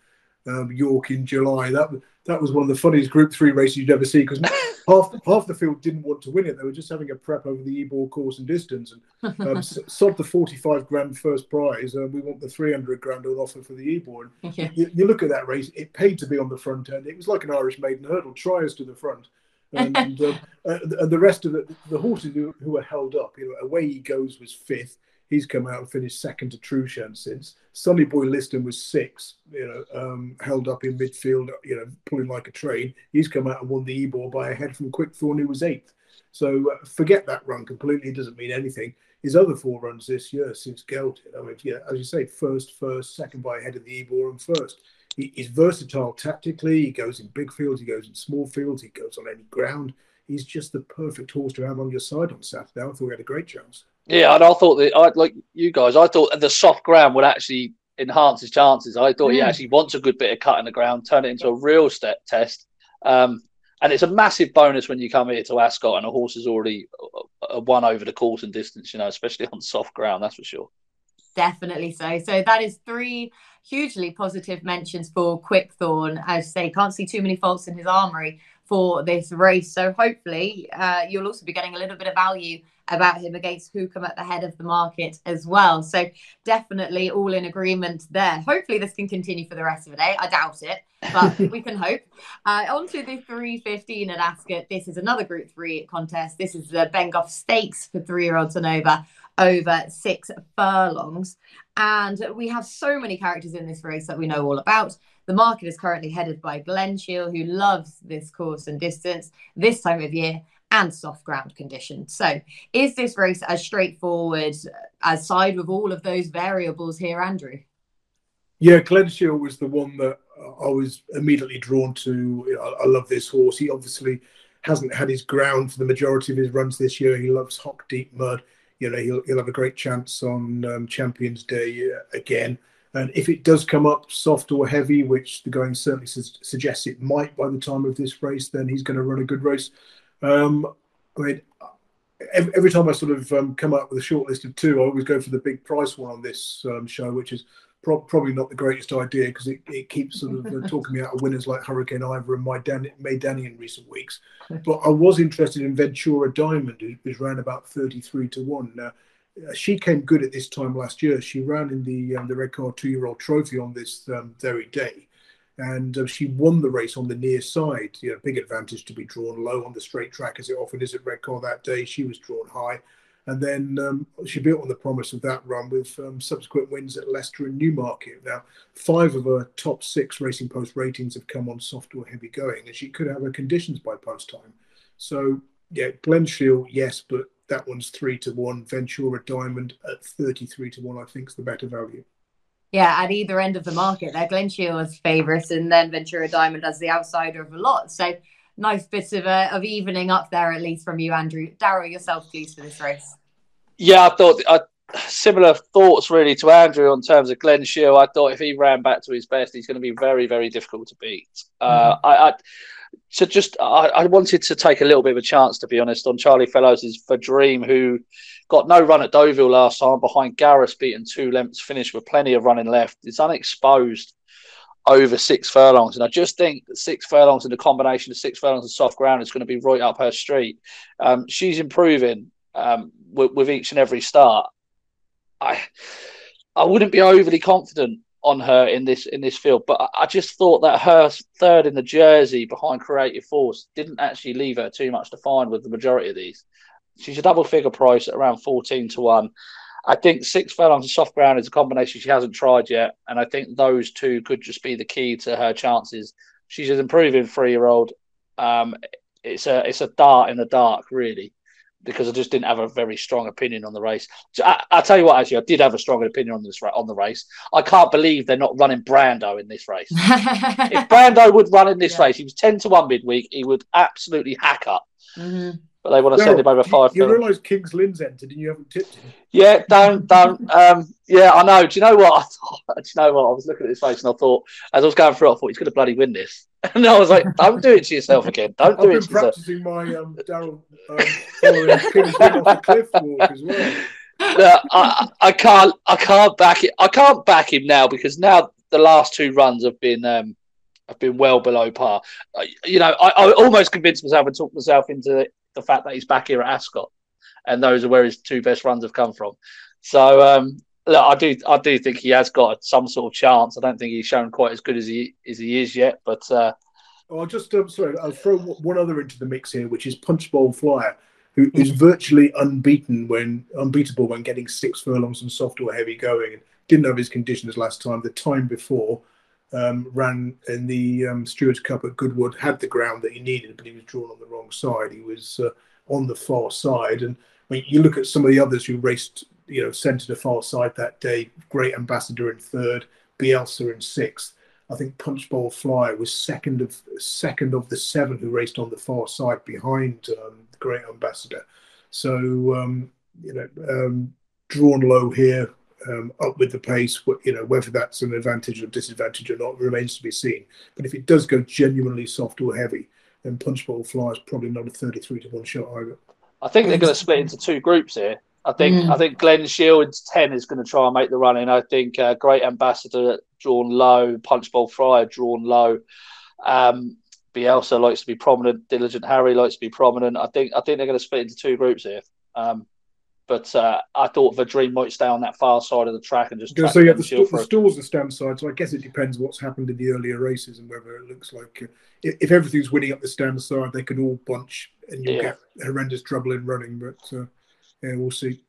um, York in July. That that was one of the funniest Group Three races you'd ever see because half half the field didn't want to win it. They were just having a prep over the Ebor course and distance. And um, sod the forty-five grand first prize. Uh, we want the three hundred grand on offer for the Ebor. Yeah. You, you, look at that race; it paid to be on the front end. It was like an Irish maiden hurdle. Try us to the front. And, and, um, uh, and the rest of the, the horses who, who were held up, you know, away he goes was fifth he's come out and finished second to Trueshan since. Sonny Boy Liston was six, you know, um, held up in midfield, you know, pulling like a train. He's come out and won the Ebor by a head from Quickthorn, who was eighth. So uh, forget that run completely. It doesn't mean anything. His other four runs this year since Gelded, I mean, yeah, as you say, first, first, second by a head of the Ebor, and first. He, he's versatile tactically. He goes in big fields, he goes in small fields, he goes on any ground. He's just the perfect horse to have on your side on Saturday. I thought we had a great chance. Yeah, and I thought that I like you guys. I thought the soft ground would actually enhance his chances. I thought mm. he actually wants a good bit of cut in the ground, turn it into a real step test. Um, and it's a massive bonus when you come here to Ascot and a horse is already uh, uh, won over the course and distance. You know, especially on soft ground. That's for sure. Definitely so. So that is three hugely positive mentions for Quickthorn. As I say, can't see too many faults in his armory for this race. So hopefully, uh, you'll also be getting a little bit of value about him against who come at the head of the market as well. So definitely all in agreement there. Hopefully this can continue for the rest of the day. I doubt it, but we can hope. Uh, on to the 315 at Ascot. This is another Group 3 contest. This is the Bengough Stakes for three-year-olds and over over six furlongs. And we have so many characters in this race that we know all about. The market is currently headed by Glenshiel, who loves this course and distance this time of year and soft ground conditions. So, is this race as straightforward as side with all of those variables here, Andrew? Yeah, Glenshiel was the one that I was immediately drawn to. I, love this horse. He obviously hasn't had his ground for the majority of his runs this year. He loves hock deep mud. You know, he'll, he'll have a great chance on um, Champions Day uh, again. And if it does come up soft or heavy, which the going certainly su- suggests it might by the time of this race, then he's going to run a good race. Um, I mean, every, every, time I sort of um, come up with a short list of two, I always go for the big price one on this um, show, which is pro- probably not the greatest idea because it, it keeps sort of uh, talking me out of winners like Hurricane Ivor and my Dan- May Danny in recent weeks. But I was interested in Ventura Diamond, who was around about 33 to 1. Now, uh, she came good at this time last year. She ran in the um, the Redcar two year old trophy on this um, very day, and uh, she won the race on the near side. You know, big advantage to be drawn low on the straight track as it often is at Redcar that day. She was drawn high, and then um, she built on the promise of that run with um, subsequent wins at Leicester and Newmarket. Now, five of her top six Racing Post ratings have come on soft or heavy going, and she could have her conditions by post time. So, yeah, Glenshiel, yes, but that one's three to one. Ventura Diamond at 33 to one, I think, is the better value. Yeah, at either end of the market, there, Glenshiel is favourite, and then Ventura Diamond as the outsider of a lot. So, nice bits of uh, of evening up there, at least from you, Andrew. Darryl, yourself, please, for this race. Yeah, I thought I, similar thoughts really to Andrew on terms of Glenshiel. I thought if he ran back to his best, he's going to be very, very difficult to beat. Uh. Uh, I, I so just I, I, wanted to take a little bit of a chance, to be honest, on Charlie Fellowes' for Dream, who got no run at Deauville last time behind Gareth, beaten two lengths, finished with plenty of running left. It's unexposed over six furlongs, and I just think six furlongs and the combination of six furlongs and soft ground is going to be right up her street. Um, she's improving um, with, with each and every start. I I wouldn't be overly confident on her in this in this field. But I just thought that her third in the jersey behind Creative Force didn't actually leave her too much to find with the majority of these. She's a double figure price at around fourteen to one. I think six furlongs and soft ground is a combination she hasn't tried yet, and I think those two could just be the key to her chances. She's an improving three year old. Um, it's a it's a dart in the dark, really because I just didn't have a very strong opinion on the race. I, will tell you what, actually, I did have a strong opinion on this on the race. I can't believe they're not running Brando in this race. if Brando would run in this yeah. race, he was ten to one midweek. He would absolutely hack up. Mm-hmm. But they want to send him over five. You, you realise Kings Lynn's entered and you haven't tipped him. Yeah, don't, don't. Um, yeah, I know. Do you know what? I thought, do you know what? I was looking at his face and I thought, as I was going through, I thought he's going to bloody win this. And I was like, don't do it to yourself again. Don't do I've it to practicing my um, Darryl um, Kings Lynn off the cliff walk as well. No, I, I can't. I can't back it. I can't back him now because now the last two runs have been um, have been well below par. you know, I, I, almost convinced myself and talked myself into the fact that he's back here at Ascot, and those are where his two best runs have come from. So um, look, I do I do think he has got some sort of chance. I don't think he's shown quite as good as he as he is yet, but. Uh, oh, I'll just um, sorry. I'll throw one other into the mix here, which is Punchbowl Flyer, who is mm-hmm. virtually unbeaten when unbeatable when getting six furlongs and soft or heavy going. Didn't have his conditions last time. The time before, um, ran in the um, Stewards Cup at Goodwood, had the ground that he needed, but he was drawn on the wrong side. He was uh, on the far side, and when you look at some of the others who raced, you know, centre to far side that day. Great Ambassador in third, Bielsa in sixth. I think Punchbowl Flyer was second of second of the seven who raced on the far side behind um, Great Ambassador. So um, you know, um, drawn low here, um, up with the pace. You know, whether that's an advantage or disadvantage or not remains to be seen. But if it does go genuinely soft or heavy, then Punchbowl Flyer is probably not a 33 to one shot either. I think they're going to split into two groups here. I think mm. I think Glenshiel's ten is going to try and make the run in. I think uh, Great Ambassador drawn low, Punchbowl Flyer drawn low. Um, Bielsa likes to be prominent. Diligent Harry likes to be prominent. I think I think they're going to split into two groups here. Um, but uh, I thought the dream might stay on that far side of the track and just. So yeah, the, st- the stalls are stand side, so I guess it depends what's happened in the earlier races and whether it looks like uh, if, if, everything's winning up the stand side, they can all bunch and you'll yeah. get horrendous trouble in running. But uh, yeah, we'll see.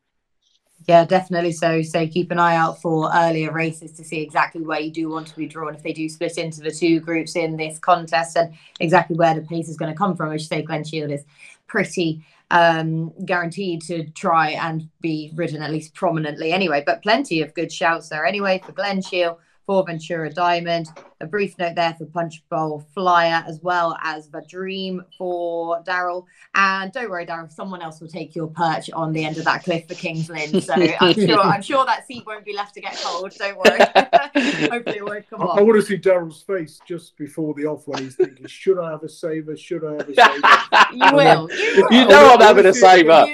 Yeah, definitely. So, so keep an eye out for earlier races to see exactly where you do want to be drawn if they do split into the two groups in this contest and exactly where the pace is going to come from. As you say, Glenshiel is pretty um, guaranteed to try and be ridden at least prominently anyway. But plenty of good shouts there anyway for Glenshiel for Ventura Diamond. A brief note there for Punchbowl Flyer, as well as the Dream for Daryl. And don't worry, Daryl, someone else will take your perch on the end of that cliff for Kings Lynn. So I'm sure I'm sure that seat won't be left to get cold. Don't worry. Hopefully it won't come I, off. I want to see Daryl's face just before the off when he's thinking, should I have a saver? Should I have a saver? you will. You, will. you know I'm having a saver.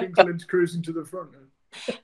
Kings Lynn's cruising to the front.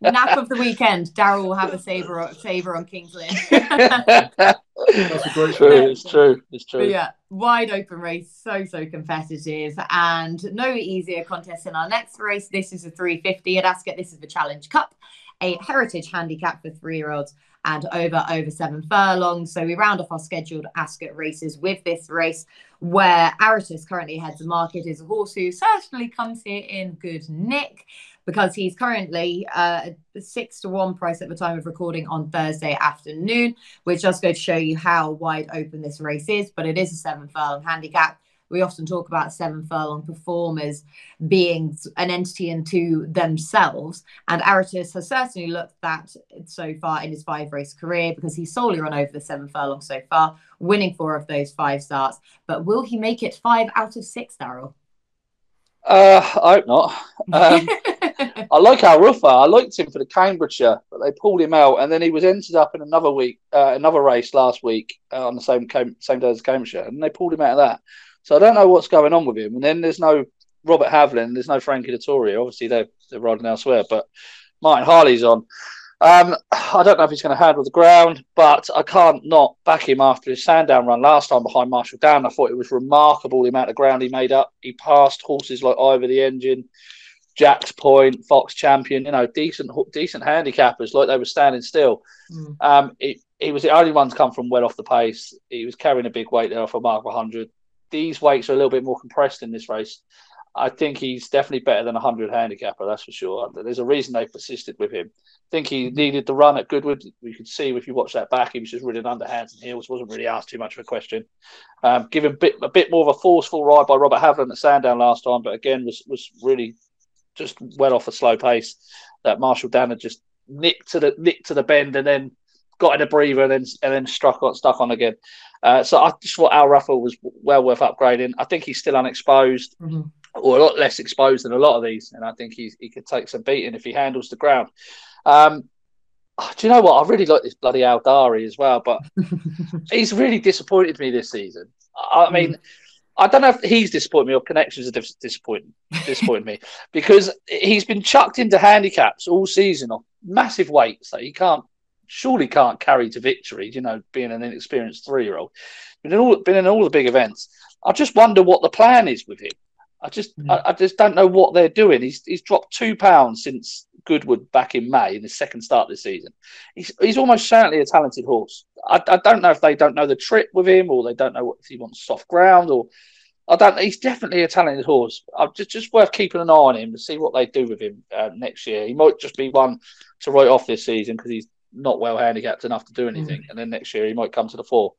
Nap of the weekend. Daryl will have a saver saver on Kings Lynn. That's a great true. It's true. It's true. But yeah, wide open race, so so competitive, and no easier contest in our next race. This is a 350 at Ascot. This is the Challenge Cup, a heritage handicap for three year olds and over over seven furlongs. So we round off our scheduled Ascot races with this race, where Aratus currently heads the market. Is a horse who certainly comes here in good nick because he's currently uh, six to one price at the time of recording on Thursday afternoon, which just goes to show you how wide open this race is. But it is a seven furlong handicap. We often talk about seven furlong performers being an entity into themselves. And Aratus has certainly looked that so far in his five race career because he's solely run over the seven furlong so far, winning four of those five starts. But will he make it five out of six, Daryl? Uh, I hope not. Um, I like Al Rufaa. I liked him for the Cambridgeshire, but they pulled him out, and then he was entered up in another week, uh, another race last week uh, on the same same day as Cambridgeshire, and they pulled him out of that. So I don't know what's going on with him. And then there's no Robert Havlin, there's no Frankie Dettori. Obviously they're they're riding elsewhere, but Martin Harley's on. Um, I don't know if he's going to handle the ground, but I can't not back him after his Sandown run last time behind Marshall Dan. I thought it was remarkable the amount of ground he made up. He passed horses like Ivor the Engine, Jack's Point, Fox Champion, you know, decent decent handicappers, like they were standing still. Mm. Um, it, he was the only one to come from well off the pace. He was carrying a big weight there off a mark of 100. These weights are a little bit more compressed in this race. I think he's definitely better than a 100 handicapper, that's for sure. There's a reason they persisted with him. I think he needed the run at Goodwood. We could see if you watch that back, he was just running underhands and heels, wasn't really asked too much of a question. Um, given a bit, a bit more of a forceful ride by Robert Havlin at Sandown last time, but again, was, was really just well off a slow pace. That Marshall Dan had just nicked to the nicked to the bend and then got in a breather and then and then struck on stuck on again. Uh, so I just thought Al Rufaa was well worth upgrading. I think he's still unexposed. Mm-hmm. Or a lot less exposed than a lot of these, and I think he's, he could take some beating if he handles the ground. Um, do you know what? I really like this bloody Al Dari as well, but he's really disappointed me this season. I mean, mm. I don't know if he's disappointed me or connections are disappointing disappointed me because he's been chucked into handicaps all season of massive weights that he can't surely can't carry to victory. You know, being an inexperienced three year old, been in all been in all the big events. I just wonder what the plan is with him. I just mm. I, I, just don't know what they're doing. He's he's dropped two pounds since Goodwood back in May in the second start this season. He's he's almost certainly a talented horse. I, I don't know if they don't know the trip with him or they don't know if he wants soft ground or I don't. He's definitely a talented horse. I'm just just worth keeping an eye on him to see what they do with him uh, next year. He might just be one to write off this season because he's not well handicapped enough to do anything, mm. and then next year he might come to the fore.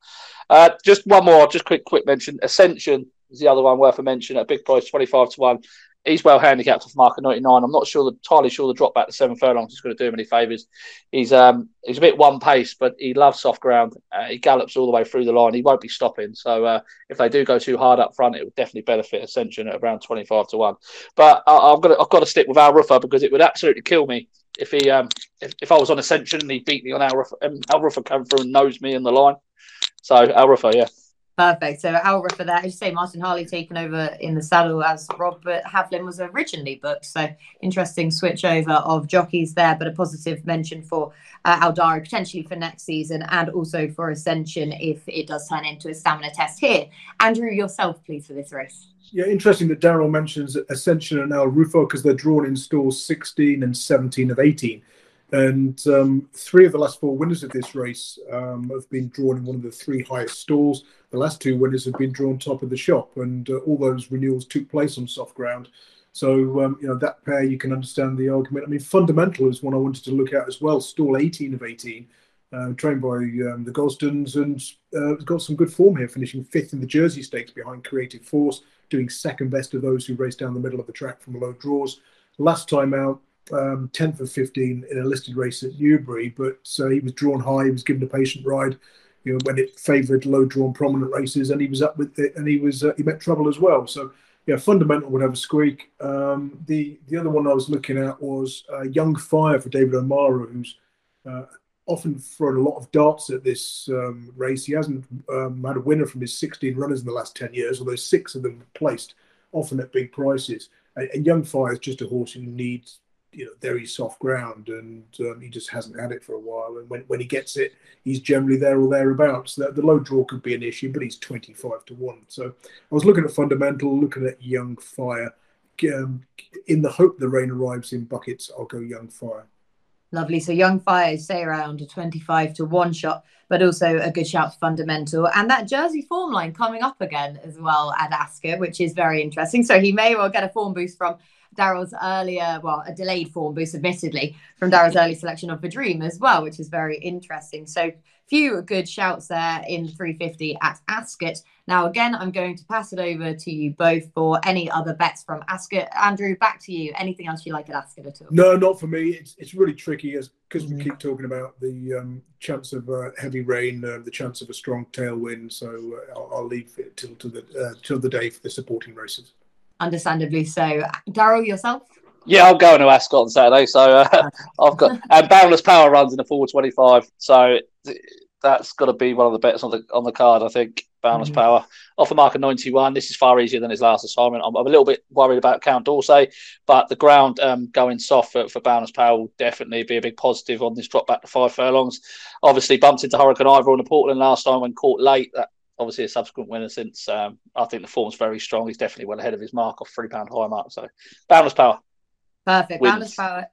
Uh, just one more, just quick quick mention. Ascension is the other one worth a mention at a big price, twenty five to one he's well handicapped off mark of 99. I'm not sure, entirely sure the drop back to seven furlongs is going to do him any favours. He's um he's a bit one pace, but he loves soft ground. Uh, he gallops all the way through the line. He won't be stopping. So uh, if they do go too hard up front, it would definitely benefit Ascension at around 25 to one. But I, have got I've got to stick with Al Rufaa because it would absolutely kill me if he um if, if I was on Ascension and he beat me on Al Rufaa, um, Al Rufaa come through and knows me in the line. So Al Rufaa, yeah. Perfect. So Al for that, as you say, Martin Harley taken over in the saddle as Robert Havlin was originally booked. So interesting switch over of jockeys there, but a positive mention for uh, Al Dari potentially for next season and also for Ascension if it does turn into a stamina test here. Andrew, yourself, please, for this race. Yeah, interesting that Daryl mentions Ascension and Al Ruffa because they're drawn in stalls 16 and 17 of 18. And um, three of the last four winners of this race um, have been drawn in one of the three highest stalls. The last two winners have been drawn top of the shop, and uh, all those renewals took place on soft ground. So, um, you know, that pair, you can understand the argument. I mean, fundamental is one I wanted to look at as well. Stall 18 of 18, uh, trained by um, the Gosdens, and uh, got some good form here, finishing fifth in the Jersey Stakes behind Creative Force, doing second best of those who race down the middle of the track from low draws. Last time out, um, 10th of 15 in a listed race at Newbury, but uh, he was drawn high. He was given a patient ride, you know, when it favoured low drawn prominent races, and he was up with it, and he was uh, he met trouble as well. So yeah, fundamental would have a squeak. Um, the the other one I was looking at was uh, Young Fire for David O'Meara, who's uh, often thrown a lot of darts at this um, race. He hasn't um, had a winner from his 16 runners in the last 10 years, although six of them placed, often at big prices. And, and Young Fire is just a horse who needs you know very soft ground, and um, he just hasn't had it for a while. And when, when he gets it, he's generally there or thereabouts. The, the low draw could be an issue, but he's twenty five to one. So I was looking at fundamental, looking at Young Fire. Um, in the hope the rain arrives in buckets, I'll go Young Fire. Lovely. So Young Fire, say around a 25 to one shot, but also a good shout fundamental. And that Jersey form line coming up again as well at Ascot, which is very interesting. So he may well get a form boost from Daryl's earlier, well, a delayed form boost, admittedly, from Daryl's early selection of the Dream as well, which is very interesting. So, few good shouts there in 350 at Ascot. Now, again, I'm going to pass it over to you both for any other bets from Ascot. Andrew, back to you. Anything else you like at Ascot at all? No, not for me. It's it's really tricky as because mm-hmm. we keep talking about the um, chance of uh, heavy rain, uh, the chance of a strong tailwind. So uh, I'll, I'll, leave it till to the uh, till the day for the supporting races understandably so. Daryl, yourself? Yeah, I'm going to Ascot on Saturday, so uh, I've got and Boundless Power runs in the 425, so that's got to be one of the bets on the on the card. I think Boundless mm-hmm. Power off a mark of 91. This is far easier than his last assignment. I'm, I'm a little bit worried about Count D'Orsay, but the ground um, going soft for, for Boundless Power will definitely be a big positive on this drop back to five furlongs. Obviously, bumped into Hurricane Ivor on the Portland last time when caught late. That obviously a subsequent winner since um, I think the form's very strong. He's definitely well ahead of his mark of three pound high mark. So boundless power. Perfect. Wins. Boundless power.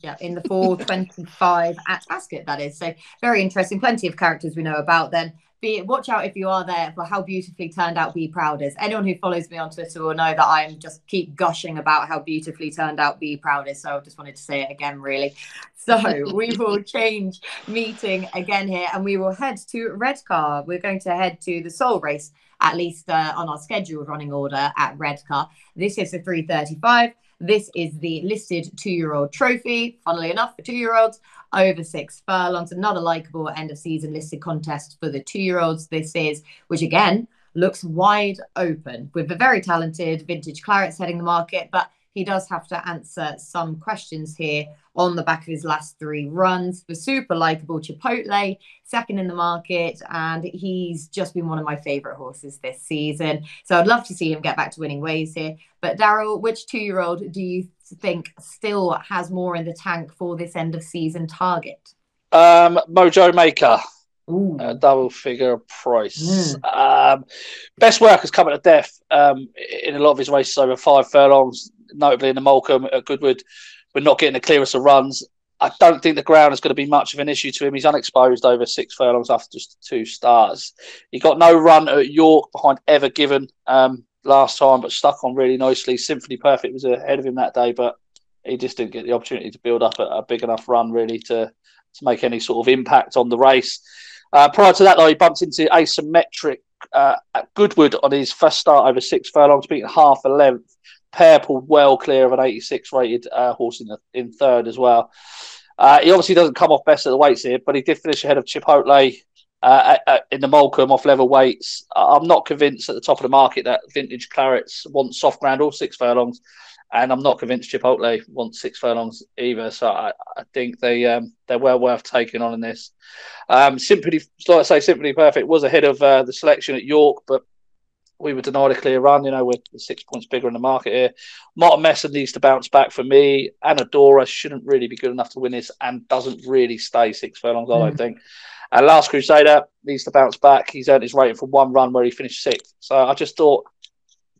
Yeah, in the 425 at Ascot, that is. So very interesting. Plenty of characters we know about then be watch out if you are there for how beautifully turned out Be Proud is. Anyone who follows me on Twitter will know that I'm just keep gushing about how beautifully turned out Be Proud is. So I just wanted to say it again, really. So we will change meeting again here and we will head to Redcar. We're going to head to the Sole Race, at least uh, on our scheduled running order at Redcar. This is a 335. This is the listed two year old trophy, funnily enough, for two year olds over six furlongs. Another likable end of season listed contest for the two year olds. This is, which again looks wide open with a very talented vintage Clarets heading the market, but he does have to answer some questions here on the back of his last three runs. The super likable Chipotle, second in the market, and he's just been one of my favourite horses this season. So I'd love to see him get back to winning ways here. But Daryl, which two year old do you think still has more in the tank for this end of season target? Um, Mojo Maker. A double figure price. Mm. Um, best work has come at a death um, in a lot of his races over five furlongs notably in the Molecomb at Goodwood, we're not getting the clearest of runs. I don't think the ground is going to be much of an issue to him. He's unexposed over six furlongs after just two starts. He got no run at York behind Ever Given um, last time, but stuck on really nicely. Symphony Perfect was ahead of him that day, but he just didn't get the opportunity to build up a, a big enough run really to to make any sort of impact on the race. Uh, prior to that, though, he bumped into asymmetric uh, at Goodwood on his first start over six furlongs, beating half a length. Pair pulled well clear of an 86 rated uh, horse in the, in third as well. Uh, he obviously doesn't come off best at the weights here, but he did finish ahead of Chipotle uh, in the Molecomb off level weights. I'm not convinced at the top of the market that vintage clarets want soft ground or six furlongs, and I'm not convinced Chipotle wants six furlongs either. So I, I think they um, they're well worth taking on in this. Um, Simply, like I say, Simply Perfect was ahead of uh, the selection at York, but we were denied a clear run. You know, we're six points bigger in the market here. Martin Messer needs to bounce back for me. Anadora shouldn't really be good enough to win this and doesn't really stay six furlongs, mm. I don't mm. think. And Last Crusader needs to bounce back. He's earned his rating from one run where he finished sixth. So I just thought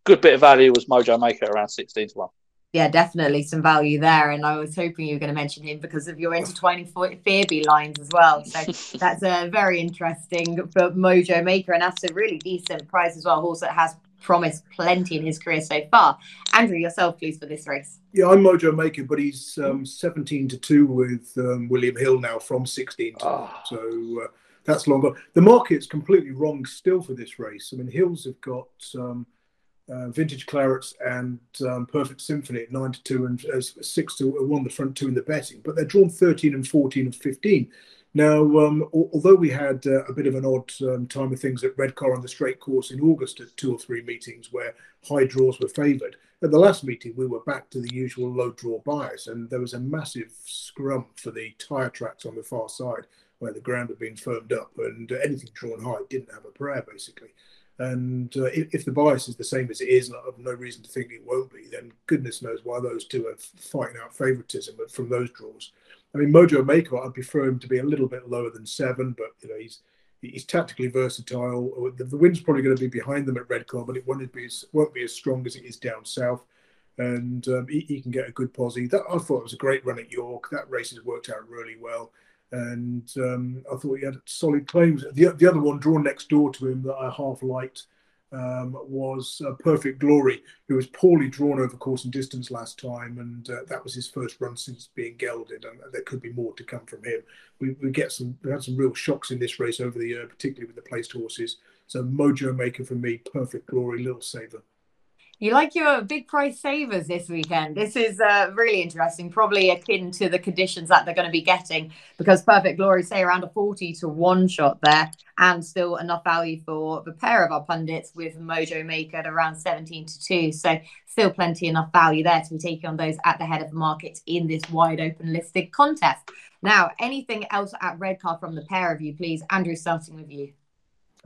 good bit of value was Mojo Maker around 16 to 1 yeah, definitely some value there. And I was hoping you were going to mention him because of your intertwining Fearby lines as well. So that's a very interesting for Mojo Maker. And that's a really decent price as well. Horse that has promised plenty in his career so far. Andrew, yourself, please, for this race. Yeah, I'm Mojo Maker, but he's um, 17 to 2 with um, William Hill now from 16 to oh. So uh, that's longer. The market's completely wrong still for this race. I mean, Hills have got. Um, uh, Vintage Clarets and um, Perfect Symphony at nine to two and uh, six to one, the front two in the betting. But they're drawn 13 and 14 and 15. Now, um, although we had uh, a bit of an odd um, time of things at Redcar on the straight course in August at two or three meetings where high draws were favoured, at the last meeting we were back to the usual low draw bias, and there was a massive scrum for the tyre tracks on the far side where the ground had been firmed up, and anything drawn high didn't have a prayer basically. And uh, if, if, the bias is the same as it is, and I have no reason to think it won't be, then goodness knows why those two are fighting out favouritism from those draws. I mean, Mojo Maker, I'd prefer him to be a little bit lower than seven, but you know he's he's tactically versatile. The, the wind's probably going to be behind them at Redcar, but it won't be as, won't be as strong as it is down south. And um, he, he, can get a good posse. That I thought it was a great run at York. That race has worked out really well, and um, I thought he had solid claims. The the other one drawn next door to him that I half liked um, was uh, Perfect Glory, who was poorly drawn over course and distance last time, and uh, that was his first run since being gelded, and there could be more to come from him. We, we get some, we had some real shocks in this race over the year, particularly with the placed horses. So Mojo Maker for me, Perfect Glory, little saver. You like your big price savers this weekend. This is uh, really interesting, probably akin to the conditions that they're going to be getting because Perfect Glory say around a 40 to 1 shot there and still enough value for the pair of our pundits with Mojo Maker at around 17 to 2. So still plenty enough value there to be taking on those at the head of the market in this wide open listed contest. Now, anything else at Redcar from the pair of you, please? Andrew, starting with you.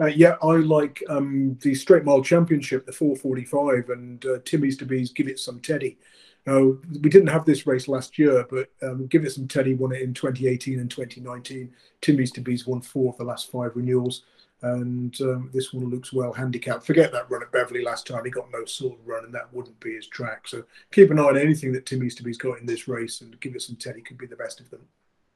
Uh, yeah, I like um, the Straight Mile Championship, the 445, and uh, Tim Easterby's Give It Some Teddy. Now, we didn't have this race last year, but um, Give It Some Teddy won it in 2018 and 2019. Tim Easterby's won four of the last five renewals, and um, this one looks well handicapped. Forget that run at Beverley last time; he got no sort of run, and that wouldn't be his track. So keep an eye on anything that Tim Easterby's got in this race, and Give It Some Teddy could be the best of them.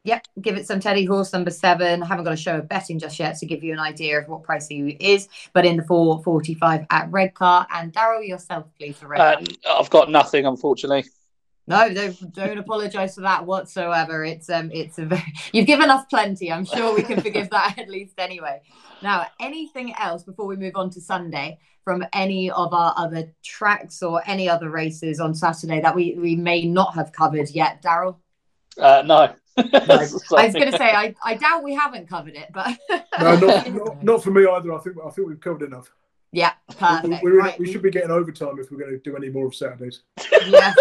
Yep, give it some Teddy horse number seven. I haven't got a show of betting just yet to give you an idea of what price he is, but in the 445 at Redcar. And Daryl, yourself, please, for Redcar. Uh, I've got nothing, unfortunately. No, don't, don't apologise for that whatsoever. It's um, it's a very you've given us plenty. I'm sure we can forgive that at least anyway. Now, anything else before we move on to Sunday from any of our other tracks or any other races on Saturday that we we may not have covered yet, Daryl? Uh, no, I was going to say I, I doubt we haven't covered it, but no, not, not, not, for me either. I think I think we've covered enough. Yeah, perfect. We, right. we should be getting overtime if we're going to do any more of Saturdays. Yes,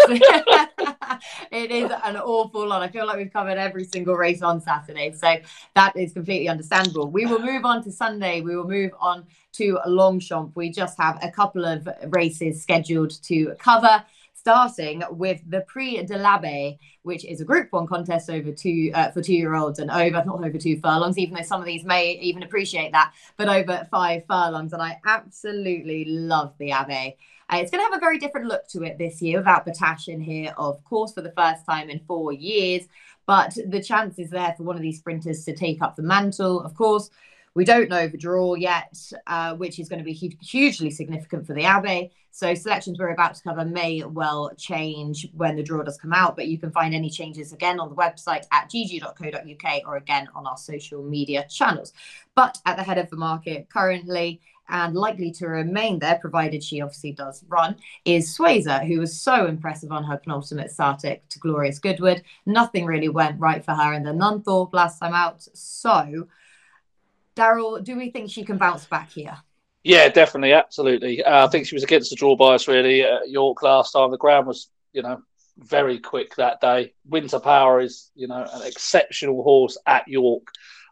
it is an awful lot. I feel like we've covered every single race on Saturday, so that is completely understandable. We will move on to Sunday. We will move on to Longchamp. We just have a couple of races scheduled to cover starting with the Prix de l'Abbaye, which is a Group One contest over two uh, for two-year-olds and over not over two furlongs, even though some of these may even appreciate that, but over five furlongs. And I absolutely love the Abbaye. Uh, it's going to have a very different look to it this year without Battaash in here, of course, for the first time in four years. But the chance is there for one of these sprinters to take up the mantle. Of course, we don't know the draw yet, uh, which is going to be hugely significant for the Abbaye. So selections we're about to cover may well change when the draw does come out, but you can find any changes again on the website at gg.co.uk or again on our social media channels. But at the head of the market currently, and likely to remain there, provided she obviously does run, is Suesa, who was so impressive on her penultimate start to Glorious Goodwood. Nothing really went right for her in the Nunthorpe last time out. So Daryl, do we think she can bounce back here? Yeah, definitely, absolutely. Uh, I think she was against the draw bias really at York last time. The ground was, you know, very quick that day. Winter Power is, you know, an exceptional horse at York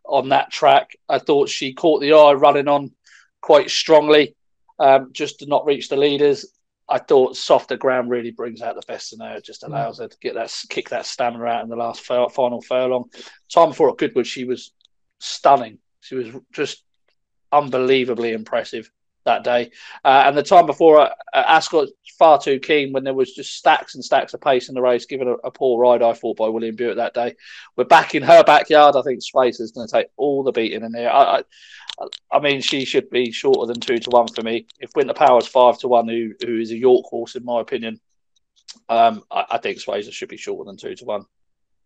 on that track. I thought she caught the eye running on quite strongly, um, just to not reach the leaders. I thought softer ground really brings out the best in her. Just allows mm. her to get that kick that stamina out in the last final furlong. Time before at Goodwood, she was stunning. She was just unbelievably impressive that day. Uh, and the time before, uh, Ascot far too keen when there was just stacks and stacks of pace in the race, given a, a poor ride, I thought, by William Buick that day. We're back in her backyard. I think Space is going to take all the beating in there. I, I, I, mean, she should be shorter than two to one for me. If Winter Power's five to one, who who is a York horse, in my opinion, um, I, I think Suesa should be shorter than two to one.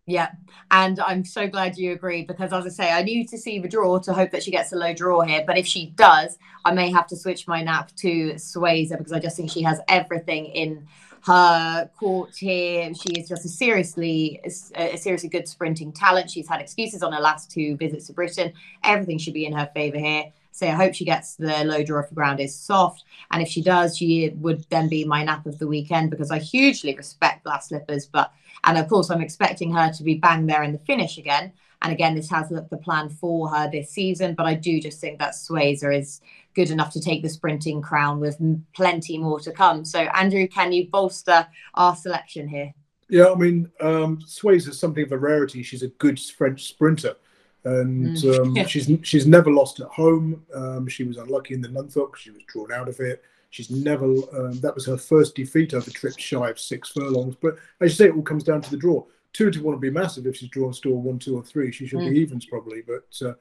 Yeah, and I'm so glad you agree because, as I say, I need to see the draw to hope that she gets a low draw here. But if she does, I may have to switch my nap to Suesa because I just think she has everything in her court here. She is just a seriously, a seriously good sprinting talent. She's had excuses on her last two visits to Britain. Everything should be in her favour here. So I hope she gets the draw if the ground is soft. And if she does, she would then be my nap of the weekend because I hugely respect glass slippers. But and of course, I'm expecting her to be bang there in the finish again. And again, this has looked the plan for her this season. But I do just think that Suesa is good enough to take the sprinting crown with plenty more to come. So, Andrew, can you bolster our selection here? Yeah, I mean, um, Suesa is something of a rarity. She's a good French sprinter and mm. um, yeah. she's she's never lost at home. Um, she was unlucky in the Nunthorpe; she was drawn out of it. She's never um, that was her first defeat over trip shy of six furlongs. But as you say, it all comes down to the draw. Two to one would be massive if she's drawn still one, two, or three. She should mm. be evens probably, but. Uh,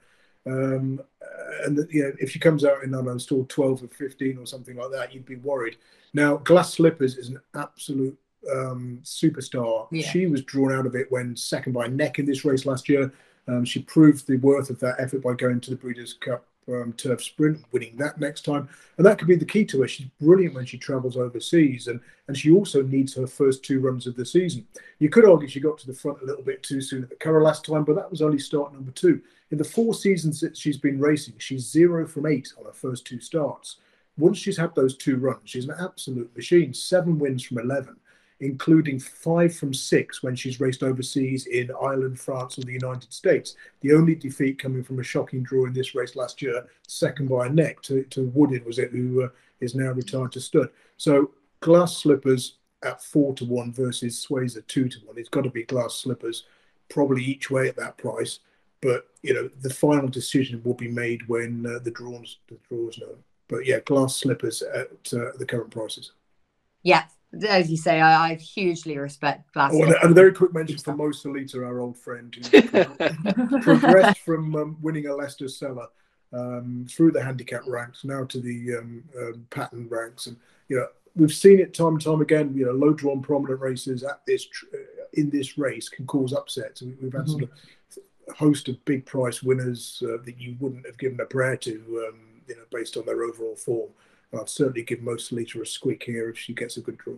um, and the, you know, if she comes out in I don't know, still 12 or 15 or something like that, you'd be worried. Now, Glass Slippers is an absolute um, superstar. Yeah. She was drawn out of it when second by neck in this race last year. Um, she proved the worth of that effort by going to the Breeders' Cup um, turf sprint, winning that next time, and that could be the key to her. She's brilliant when she travels overseas, and and she also needs her first two runs of the season. You could argue she got to the front a little bit too soon at the Curragh last time, but that was only start number two. In the four seasons that she's been racing, she's zero from eight on her first two starts. Once she's had those two runs, she's an absolute machine. Seven wins from eleven including five from six when she's raced overseas in Ireland, France, and the United States. The only defeat coming from a shocking draw in this race last year, second by a neck to, to Wooded, was it, who uh, is now retired to stud. So glass slippers at four to one versus Suesa at two to one. It's got to be glass slippers, probably each way at that price. But you know, the final decision will be made when uh, the draws the draws known. But yeah, glass slippers at uh, the current prices. Yeah, as you say, I, I hugely respect Glasgow. Oh, and a very quick mention for Mo Salita, our old friend, who progressed from um, winning a Leicester Cellar um, through the handicap ranks now to the um, um, pattern ranks, and you know we've seen it time and time again. You know, low drawn prominent races at this uh, in this race can cause upsets. We've had mm-hmm. sort of a host of big price winners uh, that you wouldn't have given a prayer to, um, you know, based on their overall form. I'd certainly give most Lita a squeak here if she gets a good draw.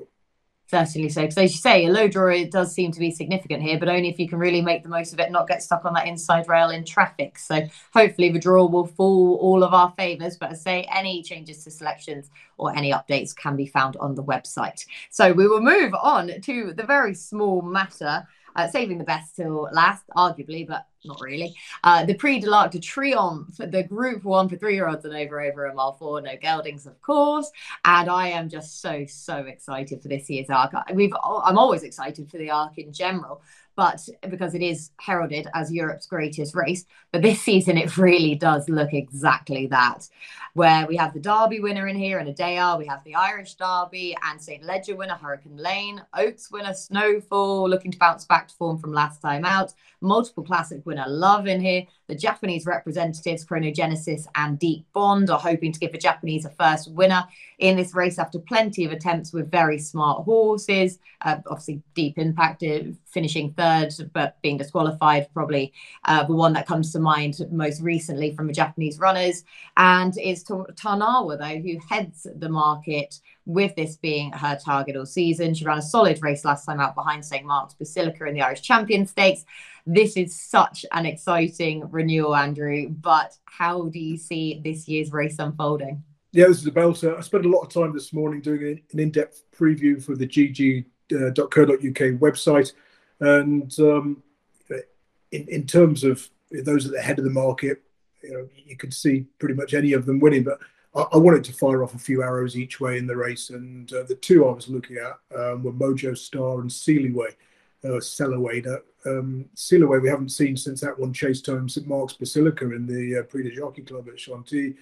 Certainly so, because as you say, a low draw it does seem to be significant here, but only if you can really make the most of it, not get stuck on that inside rail in traffic. So hopefully the draw will fall all of our favours. But as I say, any changes to selections or any updates can be found on the website. So we will move on to the very small matter uh, saving the best till last, arguably, but not really. Uh, the Prix de l'Arc de Triomphe, the group one for three year olds and over over a mile four, no geldings, of course. And I am just so, so excited for this year's arc. We've, I'm always excited for the arc in general, but because it is heralded as Europe's greatest race. But this season, it really does look exactly that, where we have the Derby winner in here and Adayar, we have the Irish Derby and St. Leger winner Hurricane Lane, Oaks winner Snowfall, looking to bounce back to form from last time out, multiple classic winner Love in here. The Japanese representatives, Chrono Genesis and Deep Bond, are hoping to give the Japanese a first winner in this race after plenty of attempts with very smart horses. Uh, obviously, Deep Impact finishing third, but being disqualified, probably uh, the one that comes to mind most recently from the Japanese runners. And is Tarnawa, though, who heads the market with this being her target all season. She ran a solid race last time out behind St. Mark's Basilica in the Irish Champion Stakes. This is such an exciting renewal, Andrew. But how do you see this year's race unfolding? Yeah, this is a belter. I spent a lot of time this morning doing an in depth preview for the gg.co.uk uh, website. And um, in, in terms of those at the head of the market, you know, you could see pretty much any of them winning. But I, I wanted to fire off a few arrows each way in the race. And uh, the two I was looking at um, were Mojo Star and Sealiway, uh, um, we haven't seen since that one chased home St Mark's Basilica in the uh, Prix du Jockey Club at Chantilly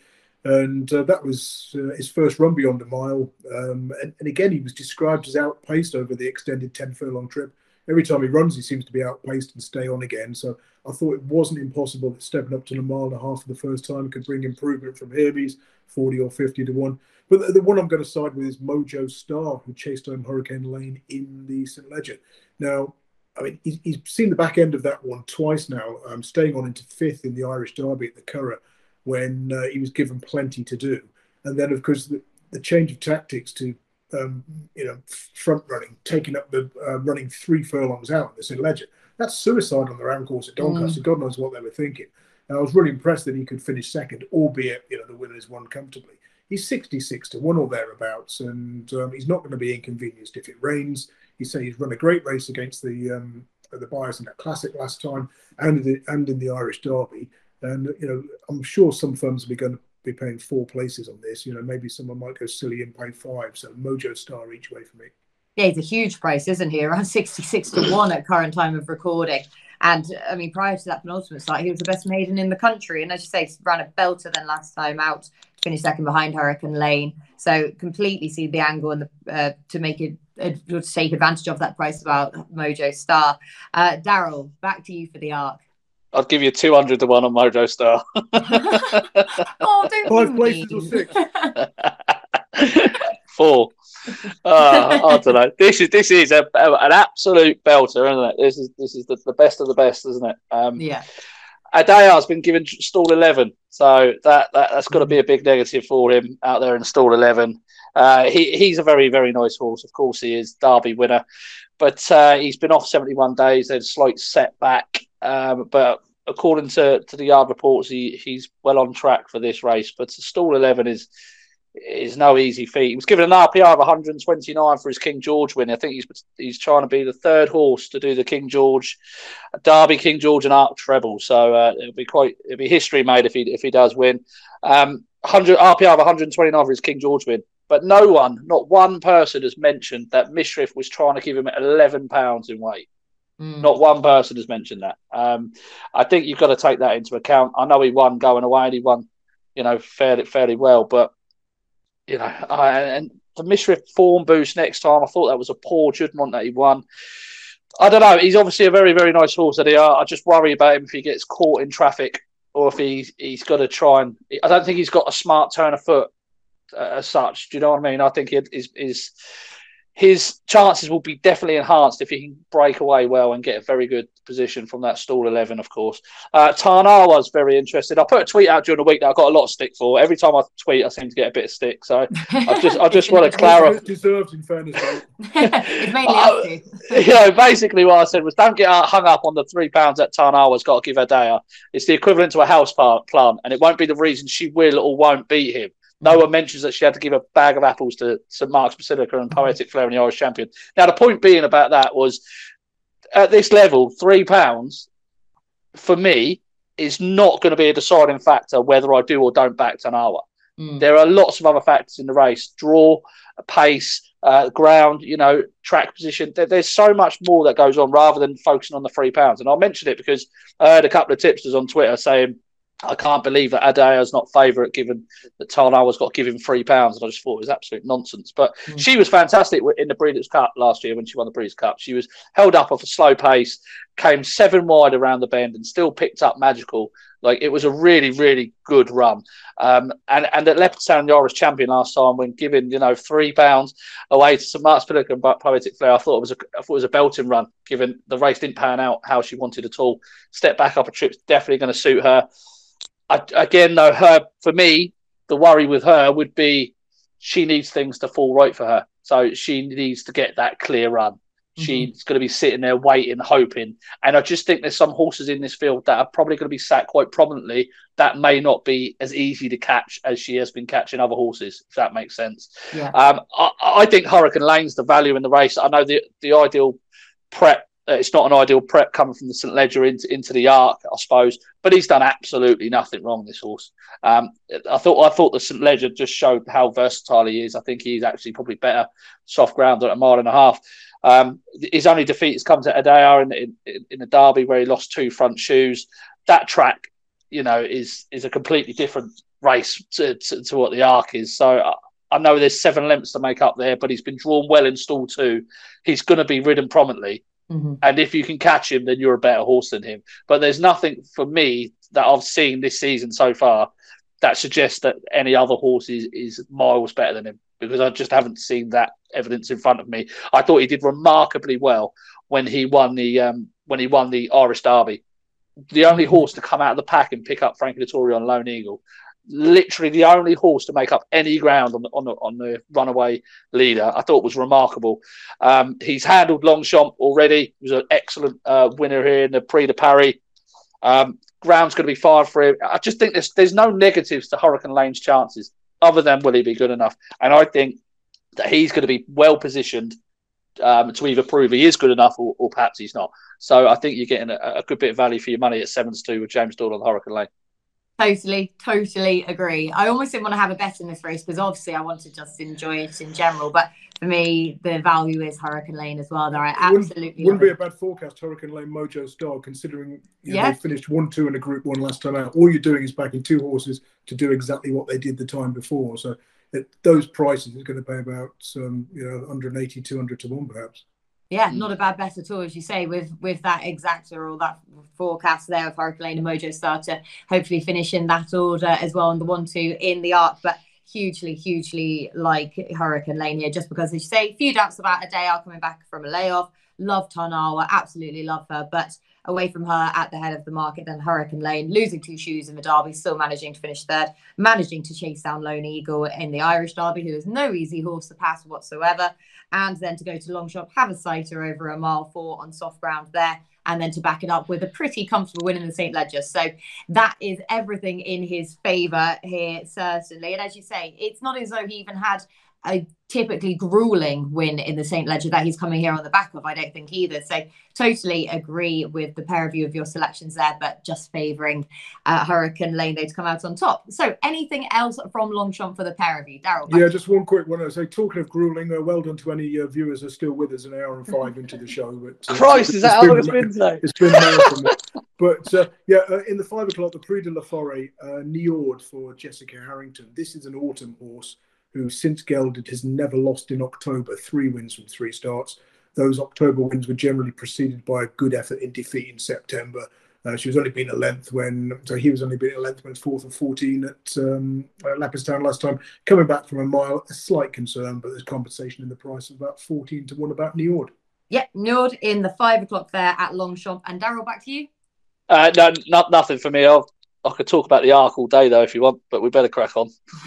and uh, that was uh, his first run beyond a mile. Um, and, and, again, he was described as outpaced over the extended 10 furlong trip. Every time he runs, he seems to be outpaced and stay on again. So I thought it wasn't impossible that stepping up to a mile and a half for the first time could bring improvement from Hermes, 40 or 50 to 1. But the, the one I'm going to side with is Mojo Star, who chased home Hurricane Lane in the St. Leger. Now, I mean, he's, he's seen the back end of that one twice now, um, staying on into fifth in the Irish Derby at the Curragh when uh, he was given plenty to do. And then, of course, the, the change of tactics to um, you know front running, taking up the uh, running three furlongs out in the Leger. That's suicide on the round course at Doncaster. Mm. God knows what they were thinking. And I was really impressed that he could finish second, albeit you know the winners won comfortably. He's 66 to one or thereabouts, and um, he's not going to be inconvenienced if it rains. He said he's run a great race against the um, the Beyersdale in that classic last time, and the, and in the Irish Derby. And you know, I'm sure some firms will be going to be paying four places on this. You know, maybe someone might go silly and pay five. So Mojo Star each way for me. Yeah, he's a huge price, isn't he? Around 66 to 1 at current time of recording. And I mean, prior to that penultimate start, he was the best maiden in the country. And as you say, ran a belter then last time out, finished second behind Hurricane Lane. So completely see the angle and the, uh, to make it uh, to take advantage of that price about Mojo Star. Uh, Daryl, back to you for the arc. I'd give you 200 to 1 on Mojo Star. oh, don't Five places or six? Four uh, I don't know. This is this is a, a, an absolute belter, isn't it? This is this is the, the best of the best, isn't it? Um, yeah. Adayar's been given stall eleven, so that, that that's got to be a big negative for him out there in stall eleven. Uh, he he's a very very nice horse, of course he is Derby winner, but uh, he's been off seventy one days. There's a slight setback, um, but according to, to the yard reports, he he's well on track for this race. But stall eleven is is no easy feat. He was given an RPR of 129 for his King George win. I think he's he's trying to be the third horse to do the King George, Derby, King George, and Arc Treble. So uh, it'll be quite it'll be history made if he if he does win. Um, 100 RPR of 129 for his King George win. But no one, not one person, has mentioned that Mishriff was trying to give him 11 pounds in weight. Mm. Not one person has mentioned that. Um, I think you've got to take that into account. I know he won going away and he won, you know, fairly fairly well, but you know, I, and the Mishriff form boost next time, I thought that was a poor judgment that he won. I don't know. He's obviously a very, very nice horse that Adayar. I just worry about him if he gets caught in traffic or if he, he's got to try and. I don't think he's got a smart turn of foot uh, as such. Do you know what I mean? I think it is is his chances will be definitely enhanced if he can break away well and get a very good position from that stall 11, of course. Uh, Tarnawa was very interested. I put a tweet out during the week that I got a lot of stick for. Every time I tweet, I seem to get a bit of stick. So I just, I just want to clarify. deserved, in fairness. it's uh, You know, basically what I said was don't get hung up on the three pounds that Tarnawa was got to give Adayar. It's the equivalent to a house plant, and it won't be the reason she will or won't beat him. No one mentions that she had to give a bag of apples to St Mark's Basilica and Poetic Flare and the Irish champion. Now, the point being about that was at this level, three pounds for me is not going to be a deciding factor whether I do or don't back Tarnawa. Mm. There are lots of other factors in the race draw, pace, uh, ground, you know, track position. There, there's so much more that goes on rather than focusing on the three pounds. And I'll mention it because I heard a couple of tipsters on Twitter saying, I can't believe that is not favourite given that Tarnawa's got to give him three pounds. And I just thought it was absolute nonsense. But mm. she was fantastic in the Breeders' Cup last year when she won the Breeders' Cup. She was held up off a slow pace, came seven wide around the bend, and still picked up magical. Like it was a really, really good run. Um, and and at Leopardstown Irish champion last time when giving you know three pounds away to St Mark's Pillock and Poetic Flare, I thought it was a I thought it was a belting run. Given the race didn't pan out how she wanted at all, step back up a trip's definitely going to suit her. I, again, though, her for me, the worry with her would be she needs things to fall right for her. So she needs to get that clear run. Mm-hmm. She's going to be sitting there waiting, hoping. And I just think there's some horses in this field that are probably going to be sat quite prominently that may not be as easy to catch as she has been catching other horses, if that makes sense. Yeah. Um, I, I, think Hurricane Lane's the value in the race. I know the, the ideal prep it's not an ideal prep coming from the St Leger into, into the Arc, I suppose. But he's done absolutely nothing wrong. This horse. Um, I thought I thought the St Leger just showed how versatile he is. I think he's actually probably better soft ground at a mile and a half. Um, his only defeat has come to Adayar in, in, in the Derby where he lost two front shoes. That track, you know, is is a completely different race to, to, to what the Arc is. So I, I know there's seven lengths to make up there, but he's been drawn well in stall two. He's going to be ridden prominently. Mm-hmm. And if you can catch him, then you're a better horse than him. But there's nothing for me that I've seen this season so far that suggests that any other horse is, is miles better than him because I just haven't seen that evidence in front of me. I thought he did remarkably well when he won the um, when he won the Irish Derby. The only horse to come out of the pack and pick up Frankie Dettori on Lone Eagle. Literally the only horse to make up any ground on the on the, on the runaway leader. I thought was remarkable. Um, he's handled Longchamp already. He was an excellent uh, winner here in the Prix de Paris. Um, ground's going to be fine for him. I just think there's there's no negatives to Hurricane Lane's chances other than will he be good enough? And I think that he's going to be well positioned um, to either prove he is good enough or, or, perhaps he's not. So I think you're getting a, a, good bit of value for your money at sevens two with James Doyle on Hurricane Lane. Totally, totally agree. I almost didn't want to have a bet in this race because obviously I want to just enjoy it in general. But for me, the value is Hurricane Lane as well. There, I absolutely wouldn't, wouldn't be a bad forecast. Hurricane Lane Mojo Star, considering you know, they finished one two in a Group One last time out. All you're doing is backing two horses to do exactly what they did the time before. So at those prices, it's going to pay about um, you know 180, 200 to one perhaps yeah, mm. not a bad bet at all, as you say, with with that exacta or that forecast there of Hurricane and Mojo Star to, hopefully finish in that order as well on the one two in the arc. But hugely, hugely like Hurricane Lane here, just because as you say, few doubts about Adayar coming back from a layoff. Love Tarnawa, absolutely love her, but away from her at the head of the market, then Hurricane Lane losing two shoes in the Derby, still managing to finish third, managing to chase down Lone Eagle in the Irish Derby, who is no easy horse to pass whatsoever, and then to go to Longchamp, have a sighter over a mile four on soft ground there. And then to back it up with a pretty comfortable win in the St. Leger. So that is everything in his favour here, certainly. And as you say, it's not as though he even had a typically grueling win in the St. Leger that he's coming here on the back of. I don't think either. So totally agree with the pair of you of your selections there, but just favouring uh, Hurricane Lane though to come out on top. So anything else from Longchamp for the pair of you, Daryl? Yeah, just one quick one. I say talking of grueling, uh, well done to any uh, viewers who are still with us an hour and five into the show. But uh, Christ, is that how long it's been today? It's been marathon. but uh, yeah, uh, in the five o'clock, the Prix de la Forêt, uh, Njord for Jessica Harrington. This is an autumn horse who since gelded has never lost in October, three wins from three starts. Those October wins were generally preceded by a good effort in defeat in September. Uh, she was only being a length when, so he was only being a length when it's fourth and 14 at, um, at Leopardstown last time. Coming back from a mile, a slight concern, but there's compensation in the price of about 14 to 1 about Njord. Yep, Njord in the five o'clock there at Longchamp. And Daryl, back to you. Uh, no, not nothing for me. I'll I could talk about the arc all day though if you want, but we better crack on.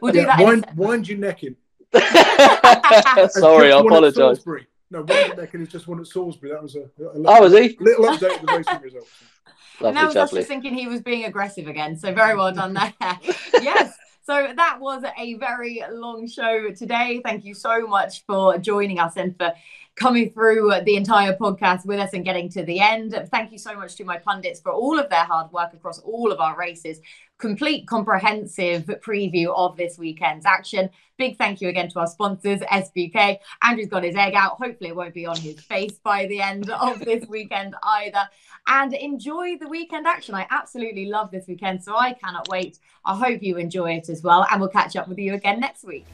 we'll do yeah, that. Wind, wind your neck in. Sorry, I apologise. No, wind your neck in is just one at Salisbury. That was a, a little, oh, was he? Little update of the racing results. Lovely, and I was actually thinking he was being aggressive again. So very well done there. yes. So that was a very long show today. Thank you so much for joining us and for coming through the entire podcast with us and getting to the end. Thank you so much to my pundits for all of their hard work across all of our races. Complete comprehensive preview of this weekend's action. Big thank you again to our sponsors, SBK. Andrew's got his egg out. Hopefully, it won't be on his face by the end of this weekend either. And enjoy the weekend action. I absolutely love this weekend, so I cannot wait. I hope you enjoy it as well. And we'll catch up with you again next week.